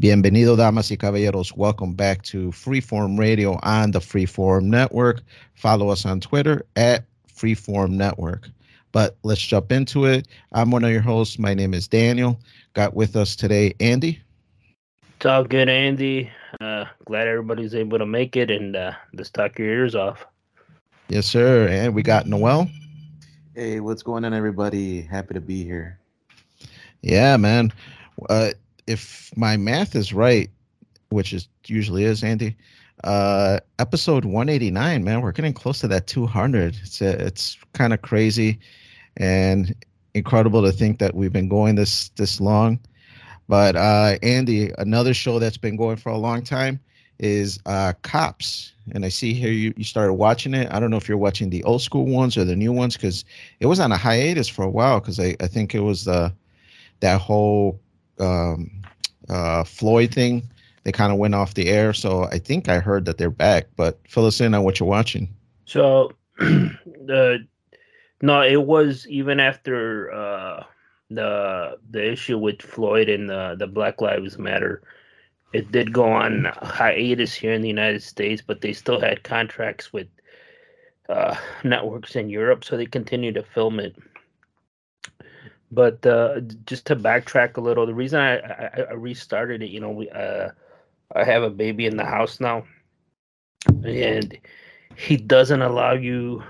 Bienvenido, damas y caballeros. Welcome back to Freeform Radio on the Freeform Network. Follow us on Twitter at Freeform Network. But let's jump into it. I'm one of your hosts. My name is Daniel. Got with us today Andy. It's all good, Andy. Uh, glad everybody's able to make it and uh, just talk your ears off. Yes, sir. And we got Noel. Hey, what's going on, everybody? Happy to be here. Yeah, man. Uh, if my math is right, which is usually is, Andy, uh, episode 189, man, we're getting close to that 200. It's a, it's kind of crazy and incredible to think that we've been going this this long. But uh, Andy, another show that's been going for a long time is uh, Cops. And I see here you, you started watching it. I don't know if you're watching the old school ones or the new ones because it was on a hiatus for a while because I, I think it was the that whole um, uh, Floyd thing. They kind of went off the air. So I think I heard that they're back. But fill us in on what you're watching. So the no, it was even after uh, the the issue with Floyd and the the Black Lives Matter. It did go on hiatus here in the United States, but they still had contracts with uh, networks in Europe, so they continued to film it. But uh, just to backtrack a little, the reason I, I, I restarted it, you know, we uh, I have a baby in the house now, and he doesn't allow you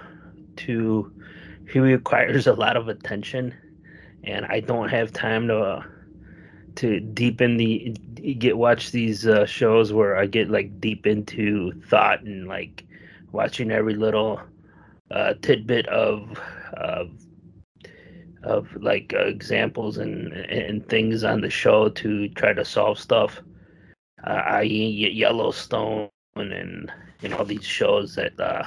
to. He requires a lot of attention, and I don't have time to uh, to deepen the get watch these uh, shows where I get like deep into thought and like watching every little uh, tidbit of of of like uh, examples and and things on the show to try to solve stuff, uh, i.e. Yellowstone and you know these shows that uh,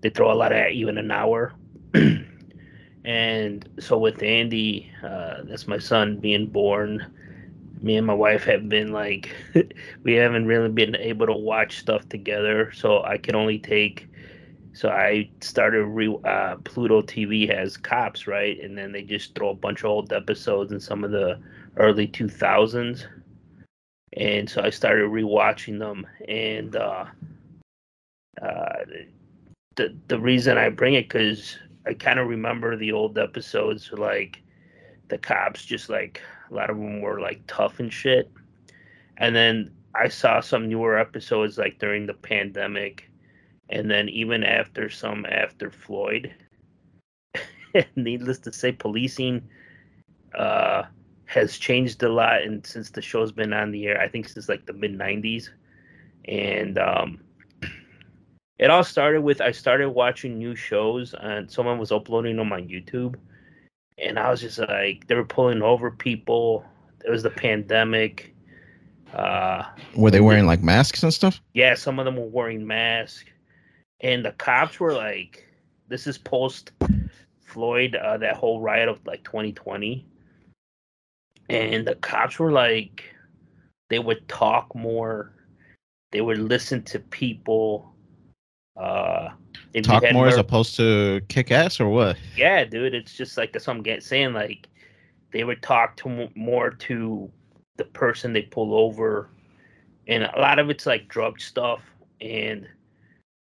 they throw a lot at you in an hour. and so with Andy, uh, that's my son being born. Me and my wife have been like, we haven't really been able to watch stuff together. So I can only take so I started re uh, Pluto TV has cops, right? And then they just throw a bunch of old episodes in some of the early 2000s. And so I started rewatching them. And uh, uh, the the reason I bring it because I kind of remember the old episodes, like the cops, just like a lot of them were like tough and shit. And then I saw some newer episodes like during the pandemic and then even after some after Floyd, needless to say, policing uh, has changed a lot, and since the show's been on the air, I think since like the mid '90s, and um, it all started with I started watching new shows, and someone was uploading them on YouTube, and I was just like, they were pulling over people. It was the pandemic. Uh, were they wearing like masks and stuff? Yeah, some of them were wearing masks and the cops were like, "This is post Floyd, uh, that whole riot of like 2020," and the cops were like, they would talk more, they would listen to people. Uh, talk more as opposed to kick ass or what? Yeah, dude, it's just like that's what I'm getting saying. Like, they would talk to more to the person they pull over, and a lot of it's like drug stuff and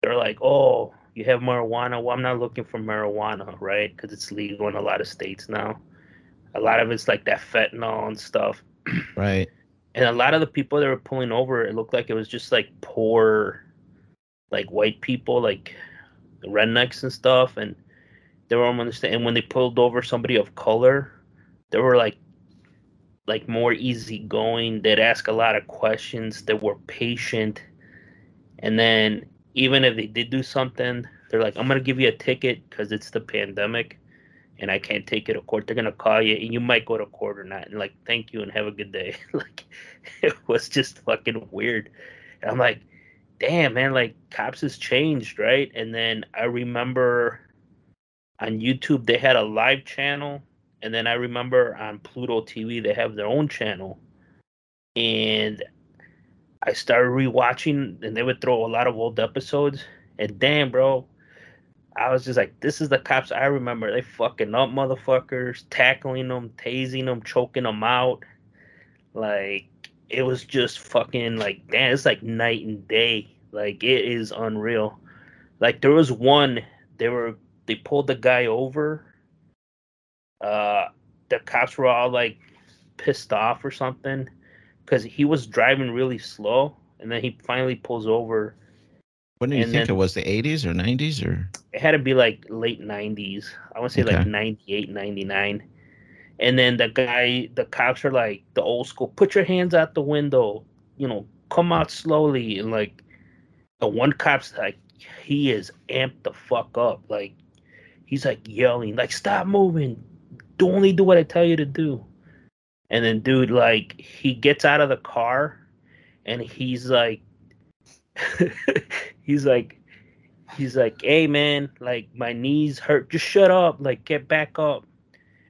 they're like, oh, you have marijuana. Well, I'm not looking for marijuana, right? Because it's legal in a lot of states now. A lot of it's like that fentanyl and stuff. Right. And a lot of the people that were pulling over, it looked like it was just like poor, like white people, like rednecks and stuff. And they were understand. And when they pulled over somebody of color, they were like, like more easygoing. They'd ask a lot of questions. They were patient. And then even if they did do something, they're like, I'm gonna give you a ticket because it's the pandemic, and I can't take you to court. They're gonna call you, and you might go to court or not. And like, thank you and have a good day. like, it was just fucking weird. And I'm like, damn, man, like cops has changed, right? And then I remember on YouTube they had a live channel, and then I remember on Pluto TV they have their own channel, and I started rewatching, and they would throw a lot of old episodes. And damn, bro, I was just like, this is the cops I remember. They fucking up motherfuckers, tackling them, tasing them, choking them out. Like, it was just fucking like damn, it's like night and day. Like it is unreal. Like there was one, they were they pulled the guy over. Uh, the cops were all like pissed off or something because he was driving really slow, and then he finally pulls over. When do you think it was? The 80s or 90s or? It had to be like late 90s. I want to say like Okay. 98, 99. And then the guy, the cops are like the old school, put your hands out the window, you know, come out slowly. And like the one cop's like, he is amped the fuck up. Like he's like yelling, like, stop moving. Do only do what I tell you to do. And then dude, like he gets out of the car and he's like he's like he's like, "Hey man, like my knees hurt. Just shut up. Like get back up."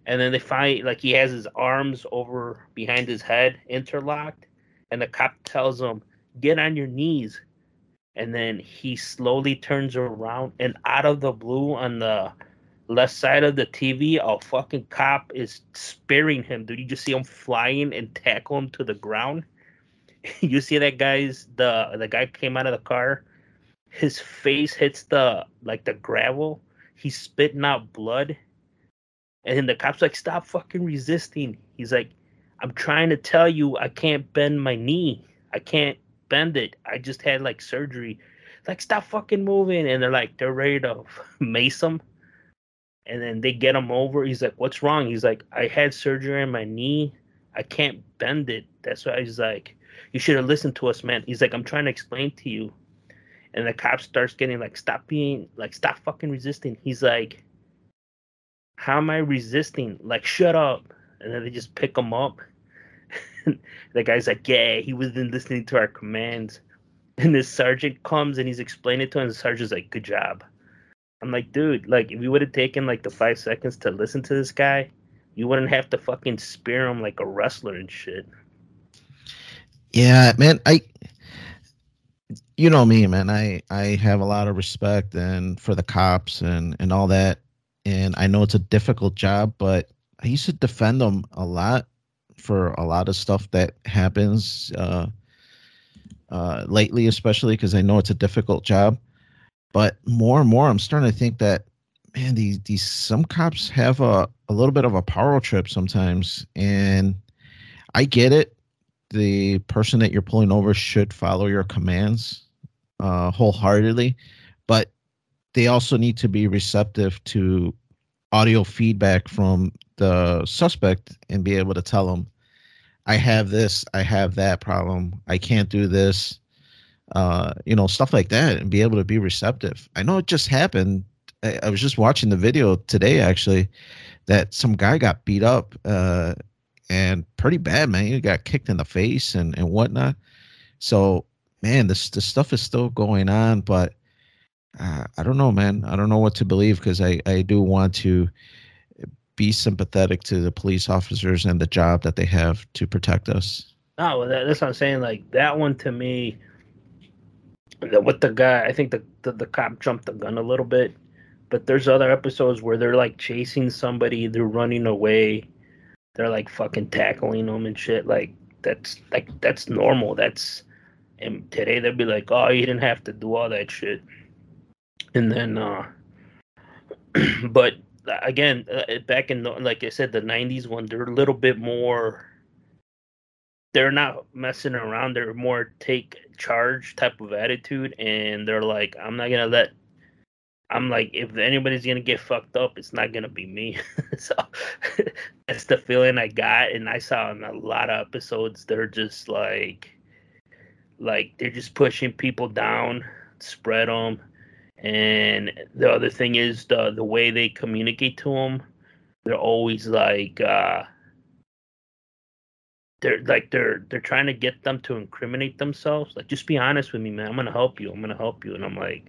And then they find like he has his arms over behind his head interlocked, and the cop tells him, "Get on your knees." And then he slowly turns around, and out of the blue, on the left side of the TV, a fucking cop is spearing him. Dude, you just see him flying and tackle him to the ground. you see that guy's the the guy came out of the car his face hits the like the gravel. He's spitting out blood. And then the cop's like, stop fucking resisting. He's like, I'm trying to tell you I can't bend my knee. I can't bend it. I just had like surgery. Like, stop fucking moving. And they're like, they're ready to mace him. And then they get him over. He's like, what's wrong? He's like, I had surgery on my knee. I can't bend it. That's why he's like, you should have listened to us, man. He's like, I'm trying to explain to you and the cop starts getting like stop being like stop fucking resisting he's like how am i resisting like shut up and then they just pick him up the guy's like yeah he wasn't listening to our commands and this sergeant comes and he's explaining to him and the sergeant's like good job i'm like dude like if you would have taken like the five seconds to listen to this guy you wouldn't have to fucking spear him like a wrestler and shit Yeah, man. I, you know me, man. I I have a lot of respect and for the cops and and all that, and I know it's a difficult job, but I used to defend them a lot for a lot of stuff that happens uh, uh, lately, especially because I know it's a difficult job. But more and more, I'm starting to think that man, these these some cops have a a little bit of a power trip sometimes, and I get it. The person that you're pulling over should follow your commands uh, wholeheartedly, but they also need to be receptive to audio feedback from the suspect and be able to tell them, I have this, I have that problem, I can't do this, uh, you know, stuff like that, and be able to be receptive. I know it just happened. I, I was just watching the video today, actually, that some guy got beat up. Uh, and pretty bad, man. He got kicked in the face and, and whatnot. So, man, this this stuff is still going on, but uh, I don't know, man. I don't know what to believe because I I do want to be sympathetic to the police officers and the job that they have to protect us. Well, that, that's what I'm saying. Like that one to me, with the guy, I think the, the the cop jumped the gun a little bit. But there's other episodes where they're like chasing somebody, they're running away, they're like fucking tackling them and shit. Like that's like that's normal. That's and today they'd be like, oh, you didn't have to do all that shit. And then, uh but again, uh, back in the, like I said, the '90s one, they're a little bit more they're not messing around. They're more take charge type of attitude, and they're like, I'm not gonna let. I'm like, if anybody's gonna get fucked up, it's not gonna be me. so that's the feeling I got, and I saw in a lot of episodes. They're just like, like they're just pushing people down, spread them, and the other thing is the the way they communicate to them. They're always like. uh they're like they're they're trying to get them to incriminate themselves. Like, just be honest with me, man. I'm gonna help you. I'm gonna help you. And I'm like,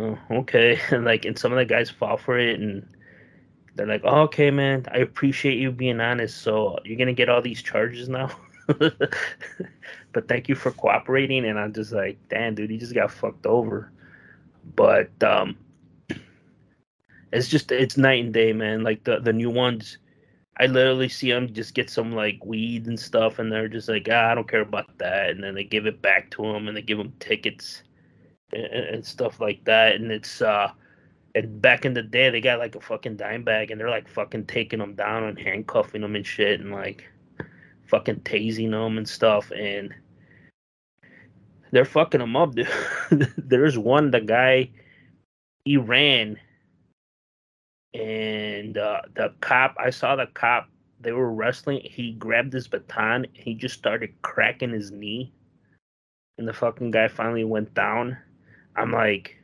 oh, okay. And like, and some of the guys fall for it, and they're like, oh, okay, man. I appreciate you being honest. So you're gonna get all these charges now. but thank you for cooperating. And I'm just like, damn, dude, you just got fucked over. But um, it's just it's night and day, man. Like the the new ones I literally see them just get some like weed and stuff, and they're just like, ah, I don't care about that, and then they give it back to them, and they give them tickets and, and stuff like that, and it's uh, and back in the day, they got like a fucking dime bag, and they're like fucking taking them down and handcuffing them and shit, and like fucking tasing them and stuff, and they're fucking them up, dude. There's one, the guy, he ran and uh, the cop i saw the cop they were wrestling he grabbed his baton he just started cracking his knee. And the fucking guy finally went down. I'm like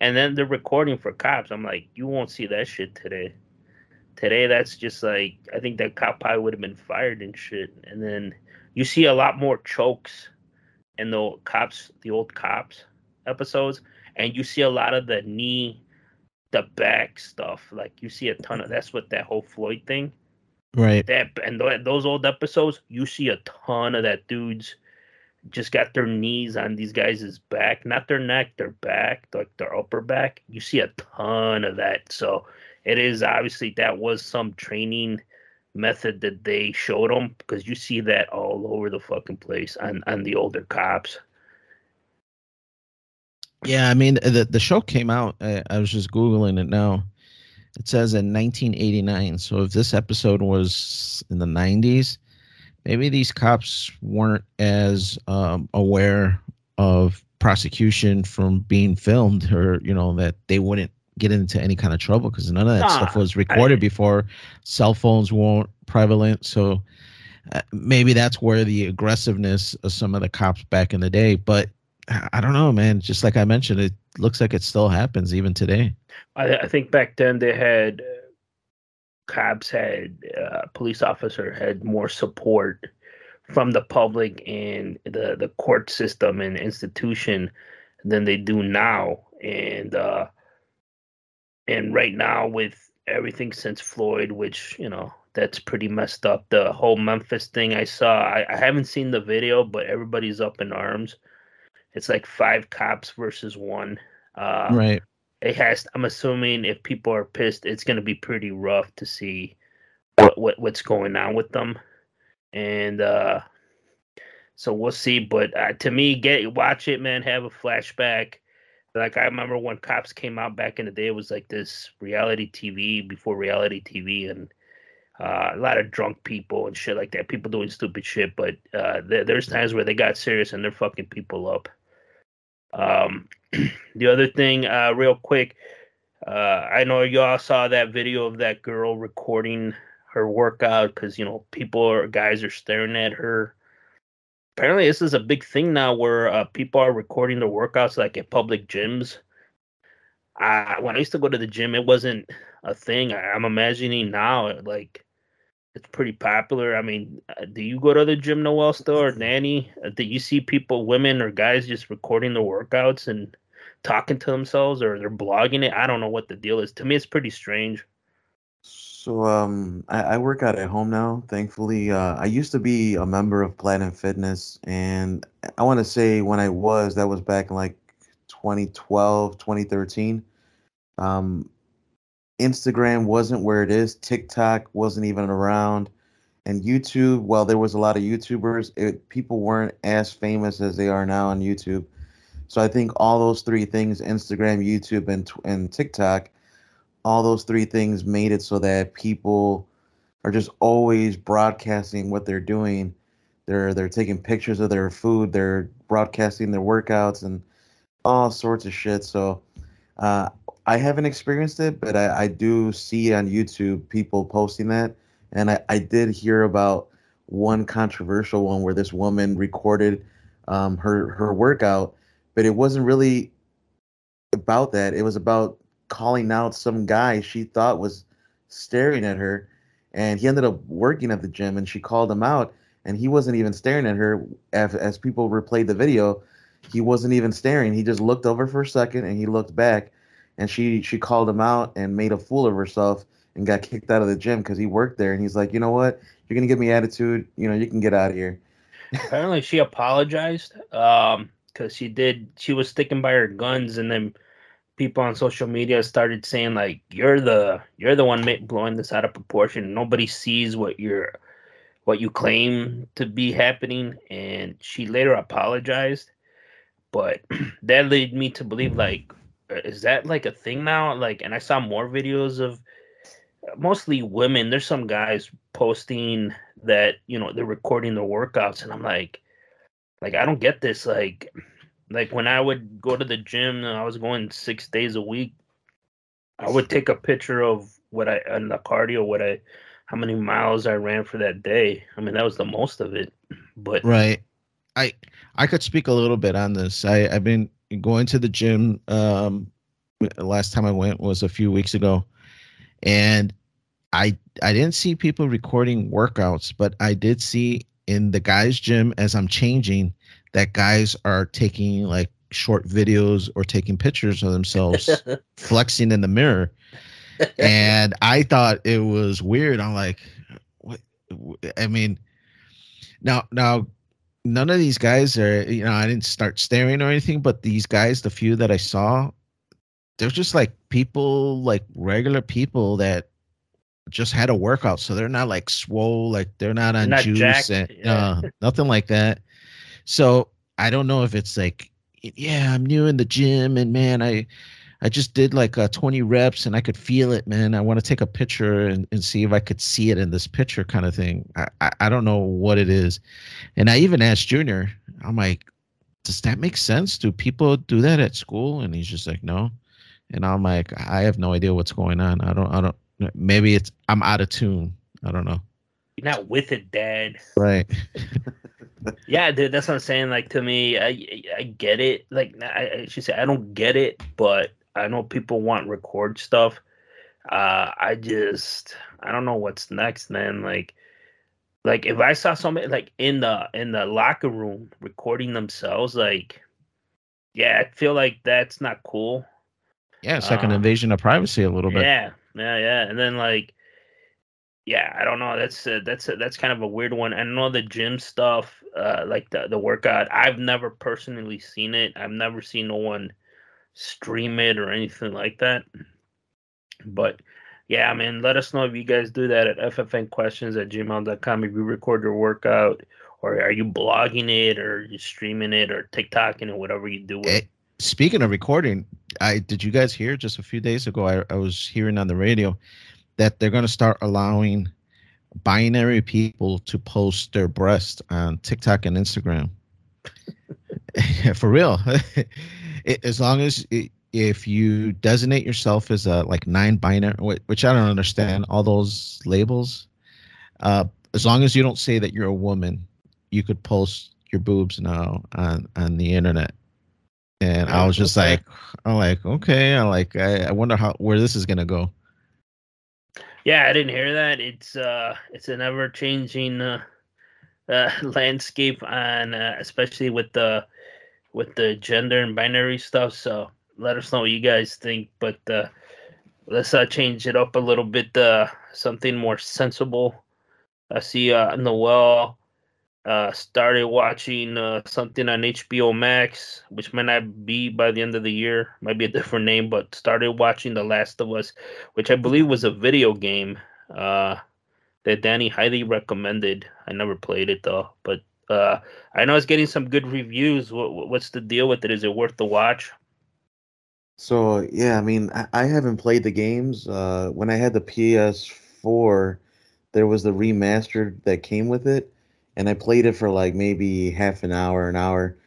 and then they're recording for cops. I'm like you won't see that shit today. Today that's just like i think that cop probably would have been fired and shit. And then you see a lot more chokes in the cops the old cops episodes and you see a lot of the knee the back stuff. Like you see a ton of that's what that whole Floyd thing. Right. That and th- those old episodes, you see a ton of that dudes just got their knees on these guys' back, not their neck, their back, like their upper back. You see a ton of that. So it is obviously that was some training method that they showed them because you see that all over the fucking place on on the older cops. Yeah, I mean the the show came out. I, I was just googling it now. It says in 1989. So if this episode was in the 90s, maybe these cops weren't as um, aware of prosecution from being filmed, or you know that they wouldn't get into any kind of trouble because none of that stuff was recorded I, before. Cell phones weren't prevalent, so uh, maybe that's where the aggressiveness of some of the cops back in the day. But I don't know, man. Just like I mentioned, it looks like it still happens even today. I, I think back then they had uh, cops had uh, police officer had more support from the public and the the court system and institution than they do now. And uh, and right now with everything since Floyd, which you know that's pretty messed up. The whole Memphis thing I saw, I, I haven't seen the video, but everybody's up in arms it's like five cops versus one. Uh, right. It has. I'm assuming if people are pissed, it's going to be pretty rough to see what, what what's going on with them, and uh, so we'll see. But uh, to me, get watch it, man. Have a flashback. Like I remember when cops came out back in the day, it was like this reality TV before reality TV, and uh, a lot of drunk people and shit like that. People doing stupid shit, but uh, there, there's times where they got serious and they're fucking people up. Um, the other thing, uh, real quick, uh, I know y'all saw that video of that girl recording her workout because you know people or guys are staring at her. Apparently, this is a big thing now where uh, people are recording their workouts like at public gyms. I, when I used to go to the gym, it wasn't a thing. I, I'm imagining now, like it's pretty popular. I mean, uh, do you go to the gym, Noel, still, or Nanny? Uh, do you see people, women or guys, just recording the workouts and talking to themselves, or they're blogging it? I don't know what the deal is. To me, it's pretty strange. So, um, I, I work out at home now. Thankfully, uh, I used to be a member of Planet Fitness, and I want to say when I was, that was back in like 2012, 2013. Um, Instagram wasn't where it is. TikTok wasn't even around. And YouTube, well, there was a lot of YouTubers. It, people weren't as famous as they are now on YouTube. So I think all those three things Instagram, YouTube, and, and TikTok all those three things made it so that people are just always broadcasting what they're doing. They're they're taking pictures of their food. They're broadcasting their workouts and all sorts of shit. So uh, I haven't experienced it, but I, I do see on YouTube people posting that. And I, I did hear about one controversial one where this woman recorded um, her her workout, but it wasn't really about that. It was about calling out some guy she thought was staring at her, and he ended up working at the gym, and she called him out, and he wasn't even staring at her. As, as people replayed the video, he wasn't even staring. He just looked over for a second, and he looked back, and she she called him out and made a fool of herself and got kicked out of the gym because he worked there. And he's like you know what? You're gonna give me attitude. You know you can get out of here. Apparently she apologized um because she did she was sticking by her guns. And then people on social media started saying like you're the you're the one blowing this out of proportion. Nobody sees what you're what you claim to be happening, and she later apologized. But that led me to believe like, Uh, is that like a thing now? Like, and I saw more videos of uh, mostly women. There's some guys posting that you know they're recording their workouts, and I'm like, like I don't get this. Like, like when I would go to the gym, I was going six days a week. I would take a picture of what I on the cardio, what I, how many miles I ran for that day. I mean, that was the most of it. But right, I I could speak a little bit on this. I I've been going to the gym. Um, last time I went was a few weeks ago, and I I didn't see people recording workouts, but I did see in the guys' gym as I'm changing that guys are taking like short videos or taking pictures of themselves flexing in the mirror. And I thought it was weird. I'm like, what? I mean, now, now, none of these guys are, you know, I didn't start staring or anything, but these guys, the few that I saw, they're just like people, like regular people that just had a workout, so they're not like swole, like they're not on not juice jacked, and yeah. uh, nothing like that. So I don't know if it's like, yeah, I'm new in the gym, and man, I I just did like uh, 20 reps and I could feel it, man. I want to take a picture and, and see if I could see it in this picture kind of thing. I, I, I don't know what it is. And I even asked Junior, I'm like, does that make sense? Do people do that at school? And he's just like, no. And I'm like, I have no idea what's going on. I don't, I don't, maybe it's I'm out of tune. I don't know. You're not with it, Dad. Right. yeah, dude, that's what I'm saying. Like to me, I I get it. Like I, I should say I don't get it, but I know people want record stuff. Uh, I just I don't know what's next, man. Like like if I saw somebody like in the in the locker room recording themselves, like yeah, I feel like that's not cool. Yeah, it's like an uh, invasion of privacy a little bit. Yeah, yeah, yeah. And then like, yeah, I don't know. That's uh, that's uh, that's kind of a weird one. I know the gym stuff, uh, like the the workout. I've never personally seen it. I've never seen no one stream it or anything like that. But yeah, I mean, let us know if you guys do that at ffnquestions at gmail.com. If you record your workout, or are you blogging it, or you streaming it, or TikToking it, whatever you do. Eh, it, speaking of recording, I did you guys hear just a few days ago? I, I was hearing on the radio that they're going to start allowing binary people to post their breast on TikTok and Instagram. For real, it, as long as it, if you designate yourself as a like nine binary, which I don't understand all those labels. Uh, as long as you don't say that you're a woman, you could post your boobs now on on the internet and I was just okay. like, I'm like, okay, I like, I, I wonder how where this is gonna go. Yeah, I didn't hear that. It's uh, it's an ever changing uh, uh, landscape, and uh, especially with the with the gender and binary stuff. So let us know what you guys think. But uh, let's uh, change it up a little bit. Uh, something more sensible. I see uh, Noel uh, started watching uh, something on HBO Max, which might not be by the end of the year, might be a different name, but started watching The Last of Us, which I believe was a video game uh, that Danny highly recommended. I never played it though, but uh, I know it's getting some good reviews. What, what's the deal with it? Is it worth the watch? So yeah, I mean, I, I haven't played the games. Uh, when I had the PS4, there was the remastered that came with it and I played it for like maybe half an hour, an hour,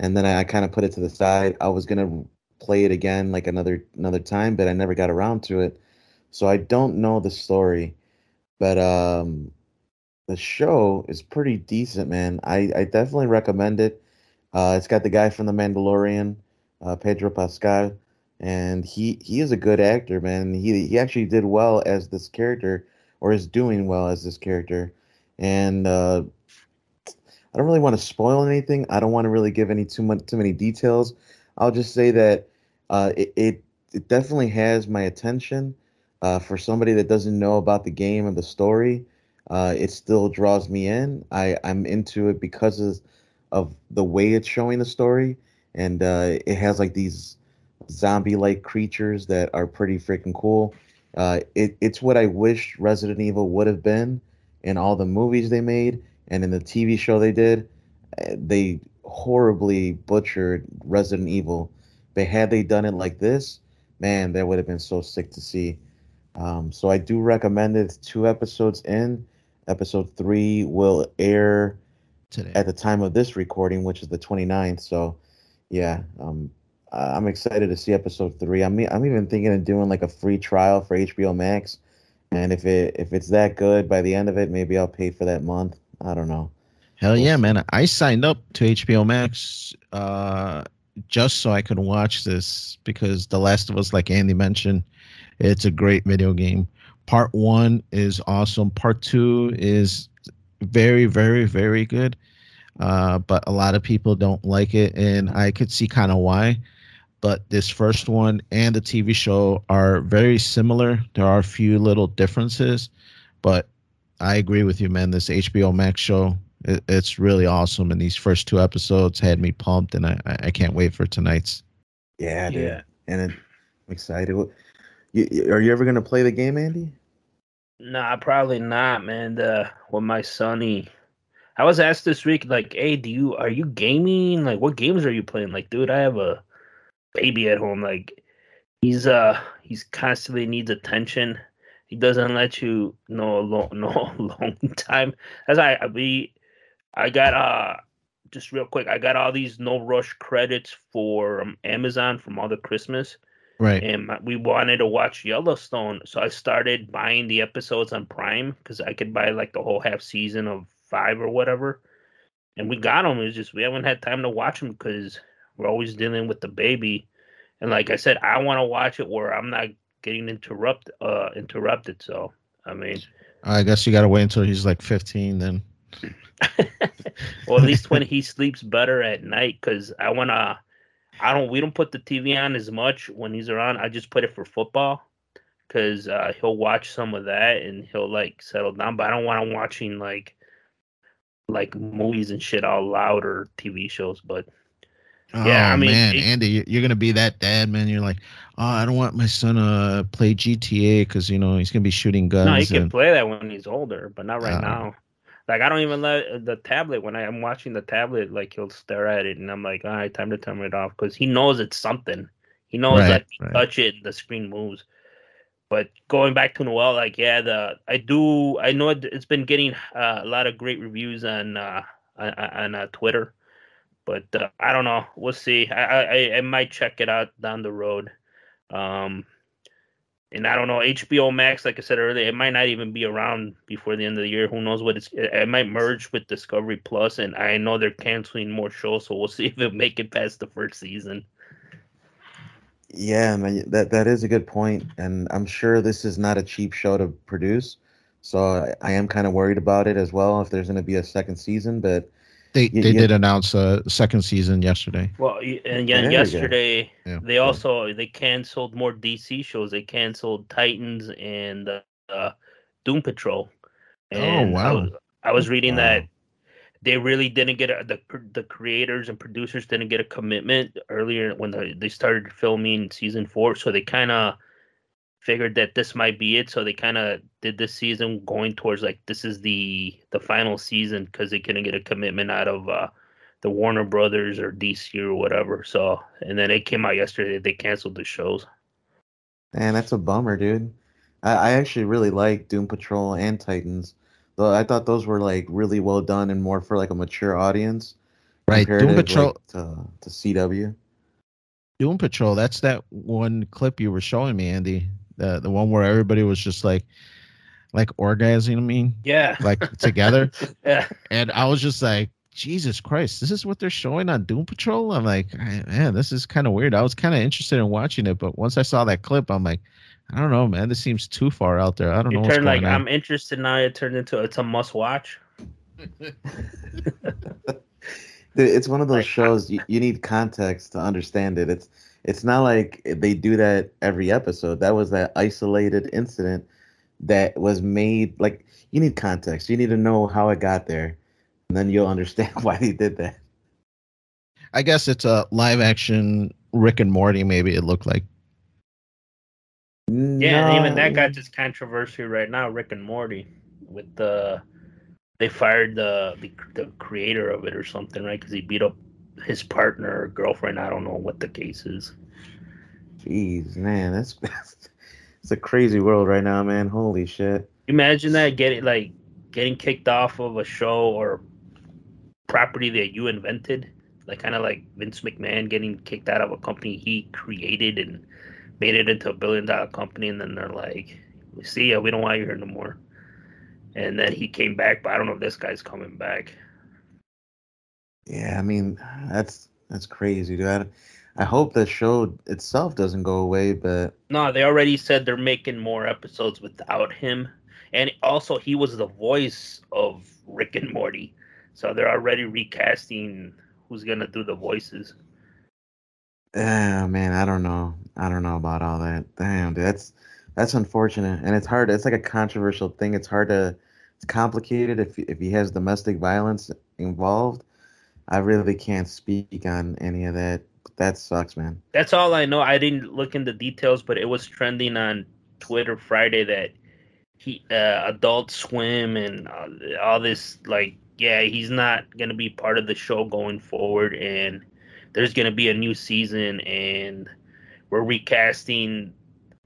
and then I, I kind of put it to the side. I was gonna play it again like another another time, but I never got around to it. So I don't know the story, but um, the show is pretty decent, man. I I definitely recommend it. Uh, it's got the guy from The Mandalorian, uh, Pedro Pascal, and he he is a good actor, man. He he actually did well as this character, or is doing well as this character, and uh, I don't really want to spoil anything. I don't want to really give any too much too many details. I'll just say that uh, it, it, it definitely has my attention. Uh, for somebody that doesn't know about the game and the story, uh, it still draws me in. I I'm into it because of of the way it's showing the story, and uh, it has like these zombie-like creatures that are pretty freaking cool. Uh, it, it's what I wish Resident Evil would have been in all the movies they made and in the TV show they did. Uh, They horribly butchered Resident Evil, but had they done it like this, man, that would have been so sick to see. Um, so I do recommend it. Two episodes in. Episode three will air today. at the time of this recording, which is the 29th. So, yeah, um, I'm excited to see episode three. I'm I'm even thinking of doing like a free trial for HBO Max, and if it if it's that good by the end of it, maybe I'll pay for that month. I don't know. Hell yeah, man! I signed up to HBO Max uh, just so I could watch this because The Last of Us, like Andy mentioned, it's a great video game. Part one is awesome. Part two is very, very, very good. Uh, but a lot of people don't like it, and I could see kind of why. But this first one and the TV show are very similar. There are a few little differences, but I agree with you, man. This HBO Max show, it, it's really awesome. And these first two episodes had me pumped, and I, I I can't wait for tonight's. Yeah, dude. Yeah. And it, I'm excited. You, are you ever gonna play the game, Andy? Nah, probably not, man. The with my sonny, I was asked this week, like, "Hey, do you are you gaming? Like, what games are you playing?" Like, dude, I have a baby at home. Like, he's uh he's constantly needs attention. He doesn't let you know alone no alone time. As I I- we I got uh just real quick, I got all these no rush credits for um, Amazon from all the Christmas Right. and my, we wanted to watch Yellowstone, so I started buying the episodes on Prime because I could buy like the whole half season of five or whatever. And we got them. It's just we haven't had time to watch them because we're always dealing with the baby. And like I said, I want to watch it where I'm not getting interrupt uh interrupted. So I mean, I guess you got to wait until he's like 15 then. or at least when he sleeps better at night because i want to i don't we don't put the tv on as much when he's around i just put it for football because uh, he'll watch some of that and he'll like settle down but i don't want him watching like like movies and shit all loud or tv shows but Yeah, oh I mean, man, it- Andy, you- you're gonna be that dad, man. You're like, oh, I don't want my son to play GTA because you know he's gonna be shooting guns. no he can play that when he's older but not right Uh. now like i don't even let uh, the tablet when I, i'm watching the tablet like he'll stare at it and i'm like all right time to turn it off because he knows it's something. He knows Right, that right. touch it the screen moves. But going back to noel like yeah the i do i know it, it's been getting uh, a lot of great reviews on uh on, on uh, twitter but uh, i don't know. We'll see. I, I i might check it out down the road. Um and I don't know HBO Max, like I said earlier, it might not even be around before the end of the year. Who knows what it's? It, might merge with Discovery Plus, and I know they're canceling more shows, so we'll see if it make it past the first season. Yeah, man, that that is a good point, and I'm sure this is not a cheap show to produce. So I, I am kind of worried about it as well if there's going to be a second season. But They Yeah, they yeah. did announce a second season yesterday. Well, and again, we go. yesterday Yeah. they also they canceled more DC shows. They canceled Titans and uh, uh, Doom Patrol. And I wow. was, I was reading Wow. that they really didn't get a, the the creators and producers didn't get a commitment earlier when the, they started filming season four, so they kind of figured that this might be it. So they kind of did this season going towards like this is the the final season because they couldn't get a commitment out of uh, the Warner Brothers or DC or whatever. So and then it came out yesterday they canceled the shows. man, that's a bummer, dude. I, I actually really like Doom Patrol and Titans, though I thought those were like really well done and more for like a mature audience. Right, Doom comparative, Patrol. like, to to CW. Doom Patrol. That's that one clip you were showing me, Andy. The the one where everybody was just like, like orgasming. I mean, Yeah. like together. Yeah. And I was just like, Jesus Christ, this is what they're showing on Doom Patrol. I'm like, man, this is kind of weird. I was kind of interested in watching it, but once I saw that clip, I'm like, I don't know, man. This seems too far out there. I don't know You what's turn going like on. I'm interested now. It turned into it's a must watch. It's one of those Like, shows you, you need context to understand it. It's it's not like they do that every episode. That was that isolated incident that was made like you need context. You need to know how it got there. And then you'll understand why they did that. I guess it's a live action Rick and Morty. Maybe it looked like. Yeah, and even that got this controversy right now. Rick and Morty, with the they fired the the, the creator of it or something, right? Because he beat up his partner or girlfriend. I don't know what the case is. Jeez, man, that's it's a crazy world right now, man. Holy shit! Imagine that getting like getting kicked off of a show or property that you invented, like kind of like Vince McMahon getting kicked out of a company he created and made it into a billion dollar company, and then they're like, "We see ya, we don't want you here no more." And then he came back, but I don't know if this guy's coming back. Yeah, I mean that's that's crazy, dude. I, I hope the show itself doesn't go away, but no, they already said they're making more episodes without him, and also he was the voice of Rick and Morty, so they're already recasting who's gonna do the voices. Yeah, man, I don't know. I don't know about all that. Damn, dude, that's that's unfortunate, and it's hard. It's like a controversial thing. It's hard to. It's complicated if if he has domestic violence involved. I really can't speak on any of that. That sucks, man. That's all I know. I didn't look into details, but it was trending on Twitter Friday that he uh, Adult Swim and uh, all this like yeah he's not gonna be part of the show going forward, and there's gonna be a new season, and we're recasting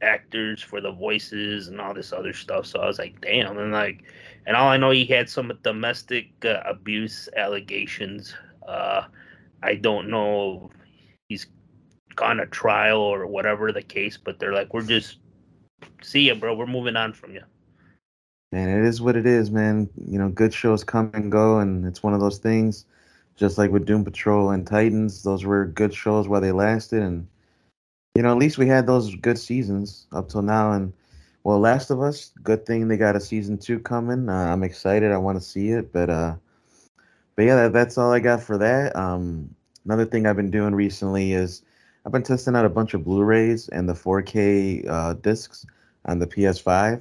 actors for the voices and all this other stuff. So I was like, damn, and like, and all I know he had some domestic uh, abuse allegations. Uh, I don't know he's gone to trial or whatever the case, but they're like, we're just see ya, bro. We're moving on from you. Man, it is what it is, man. You know, good shows come and go, and it's one of those things. Just like with Doom Patrol and Titans, those were good shows while they lasted, and you know, at least we had those good seasons up till now. And well, Last of Us, good thing they got a season two coming. Uh, I'm excited. I want to see it, but uh, but yeah, that, that's all I got for that. Um, another thing I've been doing recently is I've been testing out a bunch of Blu-rays and the 4K uh, discs on the PS5,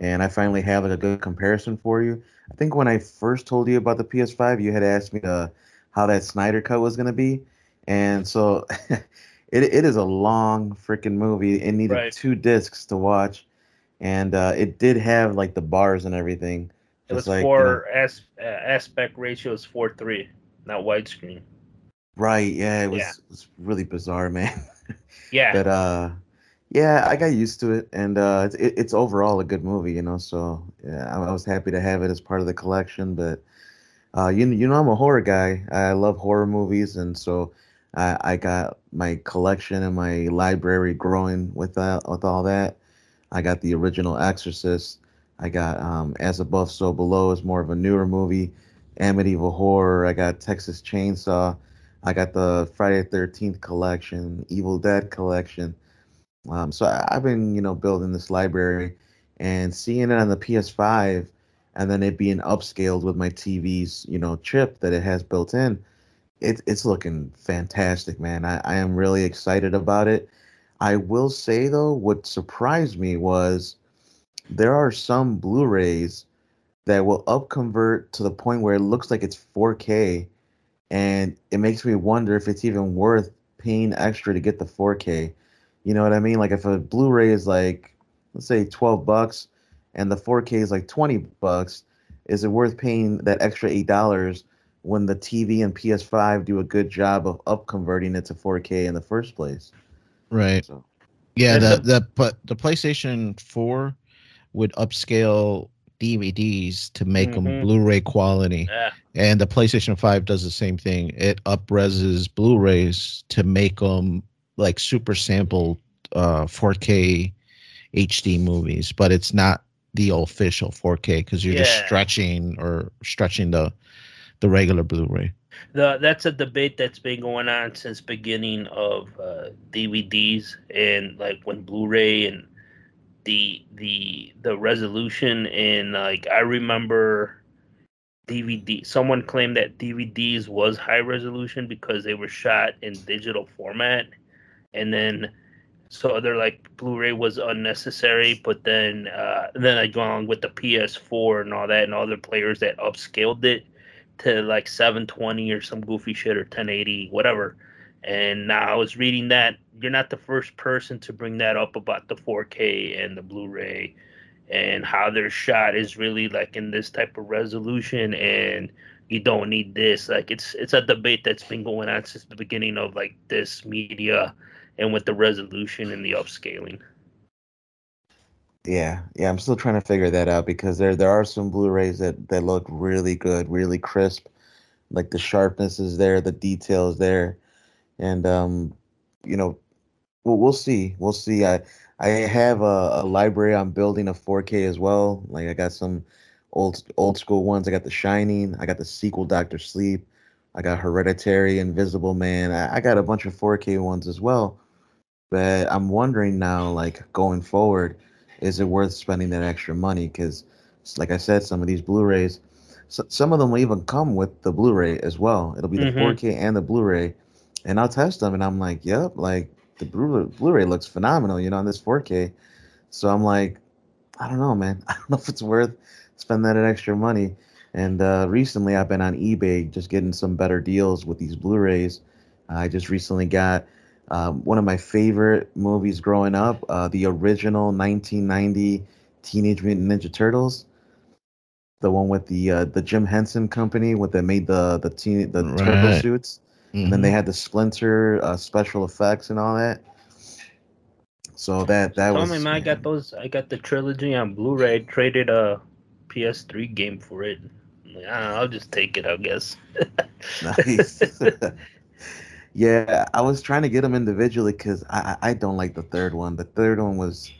and I finally have like a good comparison for you. I think when I first told you about the PS5, you had asked me uh, how that Snyder cut was gonna be, and so it it is a long freaking movie. It needed Right. two discs to watch, and uh, it did have like the bars and everything. It was like you know- four as, uh, aspect ratio is four three, not widescreen. right? Yeah, it was, Yeah. it was really bizarre, man. Yeah, but uh, yeah, I got used to it, and uh, it's it, it's overall a good movie, you know. So yeah, I, I was happy to have it as part of the collection. But uh, you you know, I'm a horror guy. I love horror movies, and so I I got my collection and my library growing with that with all that. I got the original Exorcist. I got um, As Above, So Below is more of a newer movie. Amityville Horror. I got Texas Chainsaw. I got the Friday Thirteenth collection, Evil Dead collection. Um, so I, I've been, you know, building this library and seeing it on the PS5, and then it being upscaled with my TV's, you know, chip that it has built in. It, it's looking fantastic, man. I, I am really excited about it. I will say though, what surprised me was there are some Blu-rays that will upconvert to the point where it looks like it's 4K, and it makes me wonder if it's even worth paying extra to get the 4K. You know what I mean? Like if a Blu-ray is like, let's say 12 bucks, and the 4K is like 20 bucks, is it worth paying that extra eight dollars when the TV and PS5 do a good job of upconverting it to 4K in the first place? Right. So Yeah, the, the but the PlayStation 4 would upscale DVDs to make them Mhm. Blu-ray quality, yeah, and the PlayStation 5 does the same thing. It upreses Blu-rays to make them like super sampled uh, 4K HD movies, but it's not the official 4K because you're just stretching or stretching the the regular Blu-ray. The that's a debate that's been going on since beginning of uh, DVDs and like when Blu-ray and the the the resolution and like I remember DVD someone claimed that DVDs was high resolution because they were shot in digital format. And then so they're like Blu-ray was unnecessary but then uh then I go on with the PS4 and all that and other players that upscaled it to like 720 or some goofy shit or 1080, whatever. And now I was reading that you're not the first person to bring that up about the 4K and the Blu-ray and how their shot is really like in this type of resolution and you don't need this. Like it's it's a debate that's been going on since the beginning of like this media and with the resolution and the upscaling. Yeah, yeah, I'm still trying to figure that out because there there are some Blu-rays that that look really good, really crisp. Like the sharpness is there, the details there, and um, you know, we'll we'll see, we'll see. I I have a, a library. I'm building a 4K as well. Like I got some old old school ones. I got The Shining. I got the sequel Doctor Sleep. I got Hereditary, Invisible Man. I, I got a bunch of 4K ones as well. But I'm wondering now, like going forward, is it worth spending that extra money? Because, like I said, some of these Blu-rays, so, some of them will even come with the Blu-ray as well. It'll be the Mhm. 4K and the Blu-ray, and I'll test them, and I'm like, yep, like the Blu- Blu-ray looks phenomenal, you know, on this 4K. So I'm like, I don't know, man. I don't know if it's worth spending that extra money. And uh, recently, I've been on eBay just getting some better deals with these Blu-rays. I just recently got um, one of my favorite movies growing up, uh, the original 1990 Teenage Mutant Ninja Turtles, the one with the uh, the Jim Henson Company, with that made the the teen, the turtle Right. suits, and then they Mhm. had the Splinter uh, special effects and all that. So that that Tell was me, man, I got those. I got the trilogy on Blu-ray. Traded a PS3 game for it. I'm like, "Ah, I'll just take it, I guess. nice. yeah, I was trying to get them individually because I I I don't like the third one. The third one was,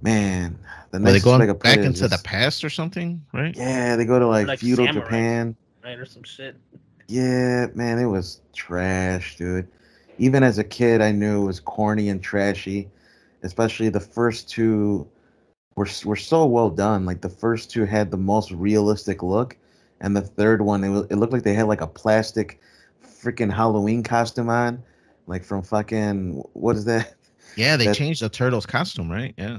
man, the Were they next going back Planet is into the past or something? Right? Yeah, they go to like, Like feudal samurai. Japan. right or some shit. Yeah, man, it was trash, dude. Even as a kid, I knew it was corny and trashy. Especially the first two were were so well done. Like the first two had the most realistic look, and the third one, it was, it looked like they had like a plastic freaking Halloween costume on, like from fucking what is that? Yeah, they That- changed the turtle's costume, right? Yeah.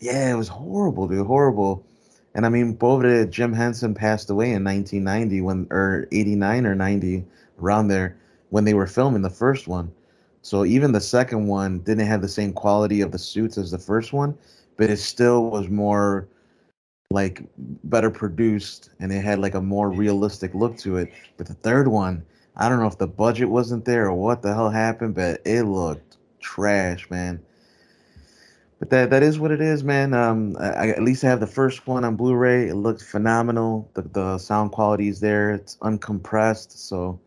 Yeah, it was horrible, dude. Horrible. And I mean, of Jim Henson passed away in 1990 when, or 89 or 90, around there, when they were filming the first one. So even the second one didn't have the same quality of the suits as the first one, but it still was more like better produced and it had like a more realistic look to it. But the third one, I don't know if the budget wasn't there or what the hell happened, but it looked trash, man. But that that is what it is, man. Um, I, at least I have the first one on Blu-ray. It looks phenomenal. The the sound quality is there. It's uncompressed, so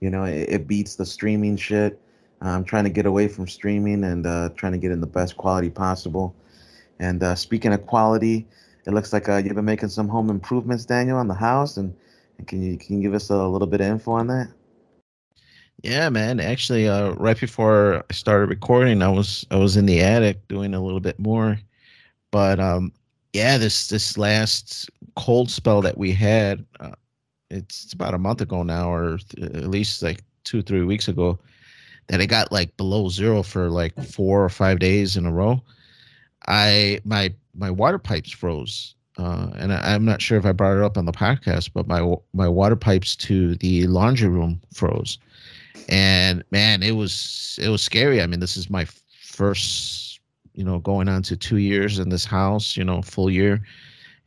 you know it, it beats the streaming shit. I'm trying to get away from streaming and uh, trying to get in the best quality possible. And uh, speaking of quality, it looks like uh, you've been making some home improvements, Daniel, on the house. And, and can you can you give us a little bit of info on that? Yeah, man. Actually, uh, right before I started recording, I was I was in the attic doing a little bit more. But um, yeah, this this last cold spell that we had, uh, it's, it's about a month ago now, or th- at least like two three weeks ago, that it got like below zero for like four or five days in a row. I my my water pipes froze. Uh, and I, I'm not sure if I brought it up on the podcast, but my my water pipes to the laundry room froze and man it was it was scary. I mean this is my first you know going on to two years in this house you know full year.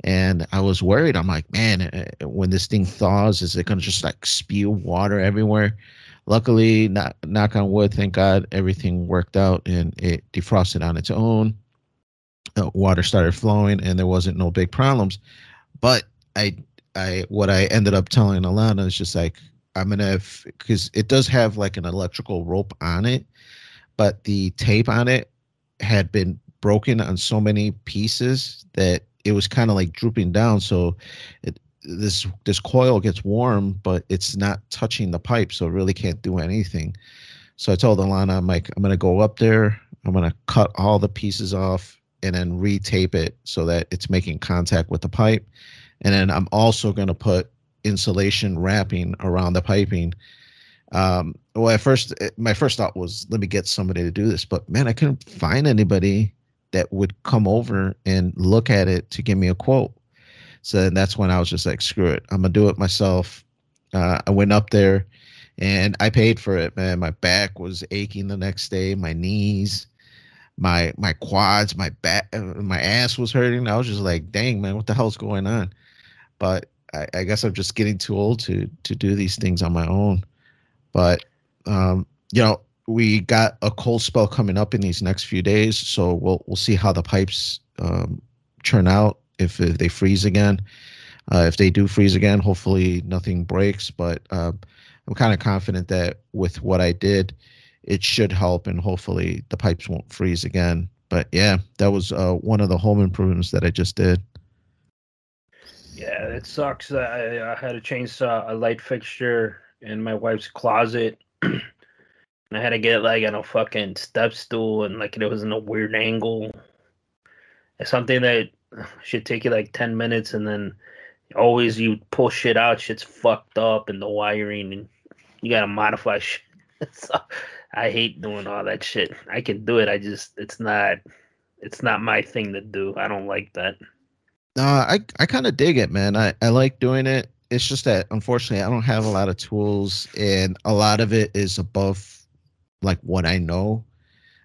And i was worried. I'm like man uh, when this thing thaws is it to just like spew water everywhere? Luckily not, knock on wood thank god everything worked out and it defrosted on its own. Uh, water started flowing and there wasn't no big problems. But i i what i ended up telling alana is just like I'm gonna because it does have like an electrical rope on it, but the tape on it had been broken on so many pieces that it was kind of like drooping down. So it this this coil gets warm, but it's not touching the pipe, so it really can't do anything. So I told Alana, I'm like, I'm gonna go up there, I'm gonna cut all the pieces off and then retape it so that it's making contact with the pipe. And then I'm also gonna put insulation wrapping around the piping. Um, well, at first, eh, my first thought was, let me get somebody to do this, but man, I couldn't find anybody that would come over and look at it to give me a quote. So that's when I was just like, screw it, I'm gonna do it myself. Uh, I went up there, and I paid for it, man. My back was aching the next day, my knees, my my quads, my back, uh, my ass was hurting. I was just like, dang, man, what the hell's going on? But I, I guess I'm just getting too old to to do these things on my own. But um, you know, we got a cold spell coming up in these next few days, so we'll we'll see how the pipes um, turn out if, if they freeze again. Uh, if they do freeze again, hopefully nothing breaks. But uh, I'm kind of confident that with what I did, it should help, and hopefully the pipes won't freeze again. But yeah, that was uh, one of the home improvements that I just did. It sucks. I, I had to change a light fixture in my wife's closet. and I had to get like on a fucking step stool and like it was in a weird angle. It's something that should take you like 10 minutes and then always you pull shit out, shit's fucked up and the wiring and you gotta modify shit. so I hate doing all that shit. I can do it. I just it's not it's not my thing to do. I don't like that. Uh, I I kind of dig it, man. I I like doing it. It's just that unfortunately I don't have a lot of tools, and a lot of it is above like what I know.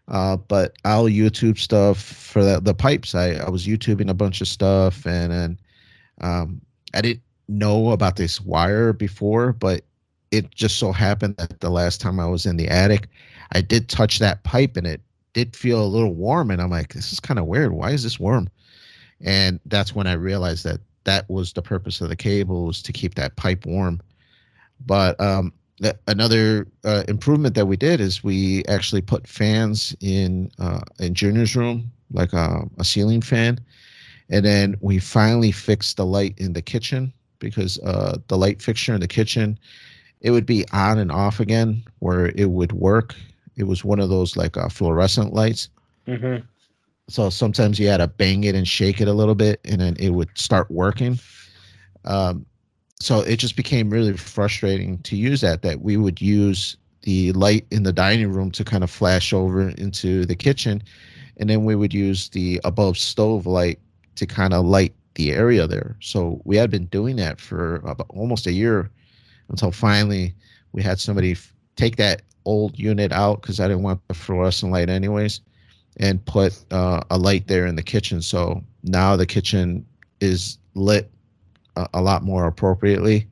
Uh, but I'll YouTube stuff for the the pipes. I I was YouTubing a bunch of stuff, and then um, I didn't know about this wire before, but it just so happened that the last time I was in the attic, I did touch that pipe, and it did feel a little warm, and I'm like, this is kind of weird. Why is this warm? And that's when I realized that that was the purpose of the cable was to keep that pipe warm. But um, another uh, improvement that we did is we actually put fans in uh, in Junior's room, like a, a, ceiling fan, and then we finally fixed the light in the kitchen because uh, the light fixture in the kitchen it would be on and off again where it would work. It was one of those like uh, fluorescent lights. Mm-hmm. So sometimes you had to bang it and shake it a little bit, and then it would start working. Um, so it just became really frustrating to use that. That we would use the light in the dining room to kind of flash over into the kitchen, and then we would use the above stove light to kind of light the area there. So we had been doing that for about almost a year until finally we had somebody take that old unit out because I didn't want the fluorescent light anyways and put uh, a light there in the kitchen. So now the kitchen is lit a, a, lot more appropriately.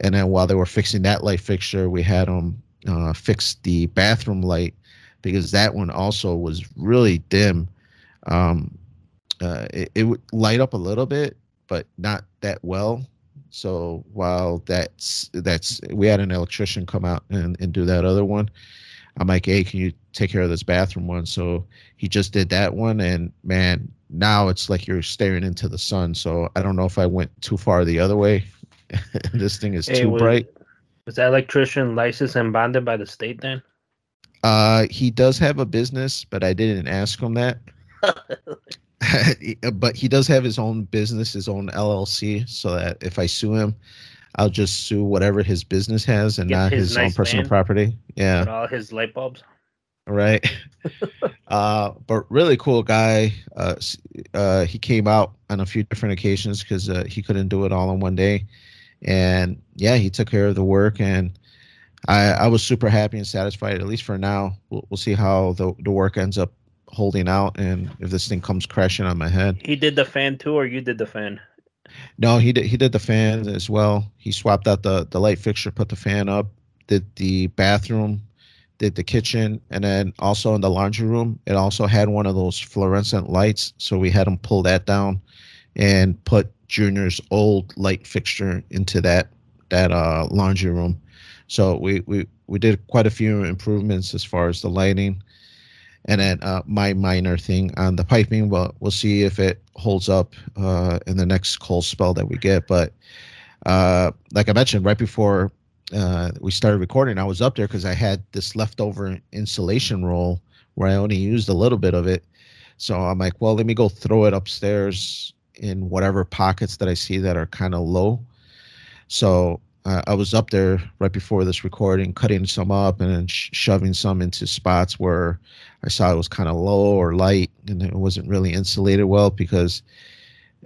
And then while they were fixing that light fixture, we had them uh, fix the bathroom light because that one also was really dim. Um, uh, it, it would light up a little bit, but not that well. So while that's that's we had an electrician come out and, and do that other one, I'm like, hey, can you take care of this bathroom one? So he just did that one, and man, now it's like you're staring into the sun. So I don't know if I went too far the other way. this thing is hey, too was, bright. Was that electrician licensed and bonded by the state then? Uh, he does have a business, but I didn't ask him that. but he does have his own business, his own LLC, so that if I sue him, I'll just sue whatever his business has and Get not his, his nice own personal property. Yeah. all his light bulbs. Right. uh, but really cool guy. Uh, uh, he came out on a few different occasions because uh, he couldn't do it all in one day. And yeah, he took care of the work and I, I was super happy and satisfied, at least for now. We'll, we'll see how the, the work ends up holding out and if this thing comes crashing on my head. He did the fan too, or you did the fan? No, he did. He did the fan as well. He swapped out the the light fixture, put the fan up, did the bathroom, did the kitchen, and then also in the laundry room, it also had one of those fluorescent lights. So we had them pull that down, and put Junior's old light fixture into that that uh, laundry room. So we we we did quite a few improvements as far as the lighting and then uh, my minor thing on the piping. Well, we'll see if it holds up uh, in the next cold spell that we get. But uh, like I mentioned, right before uh, we started recording, I was up there because I had this leftover insulation roll where I only used a little bit of it. So I'm like, well, let me go throw it upstairs in whatever pockets that I see that are kind of low. So uh, I was up there right before this recording, cutting some up and then sh- shoving some into spots where I saw it was kind of low or light and it wasn't really insulated well because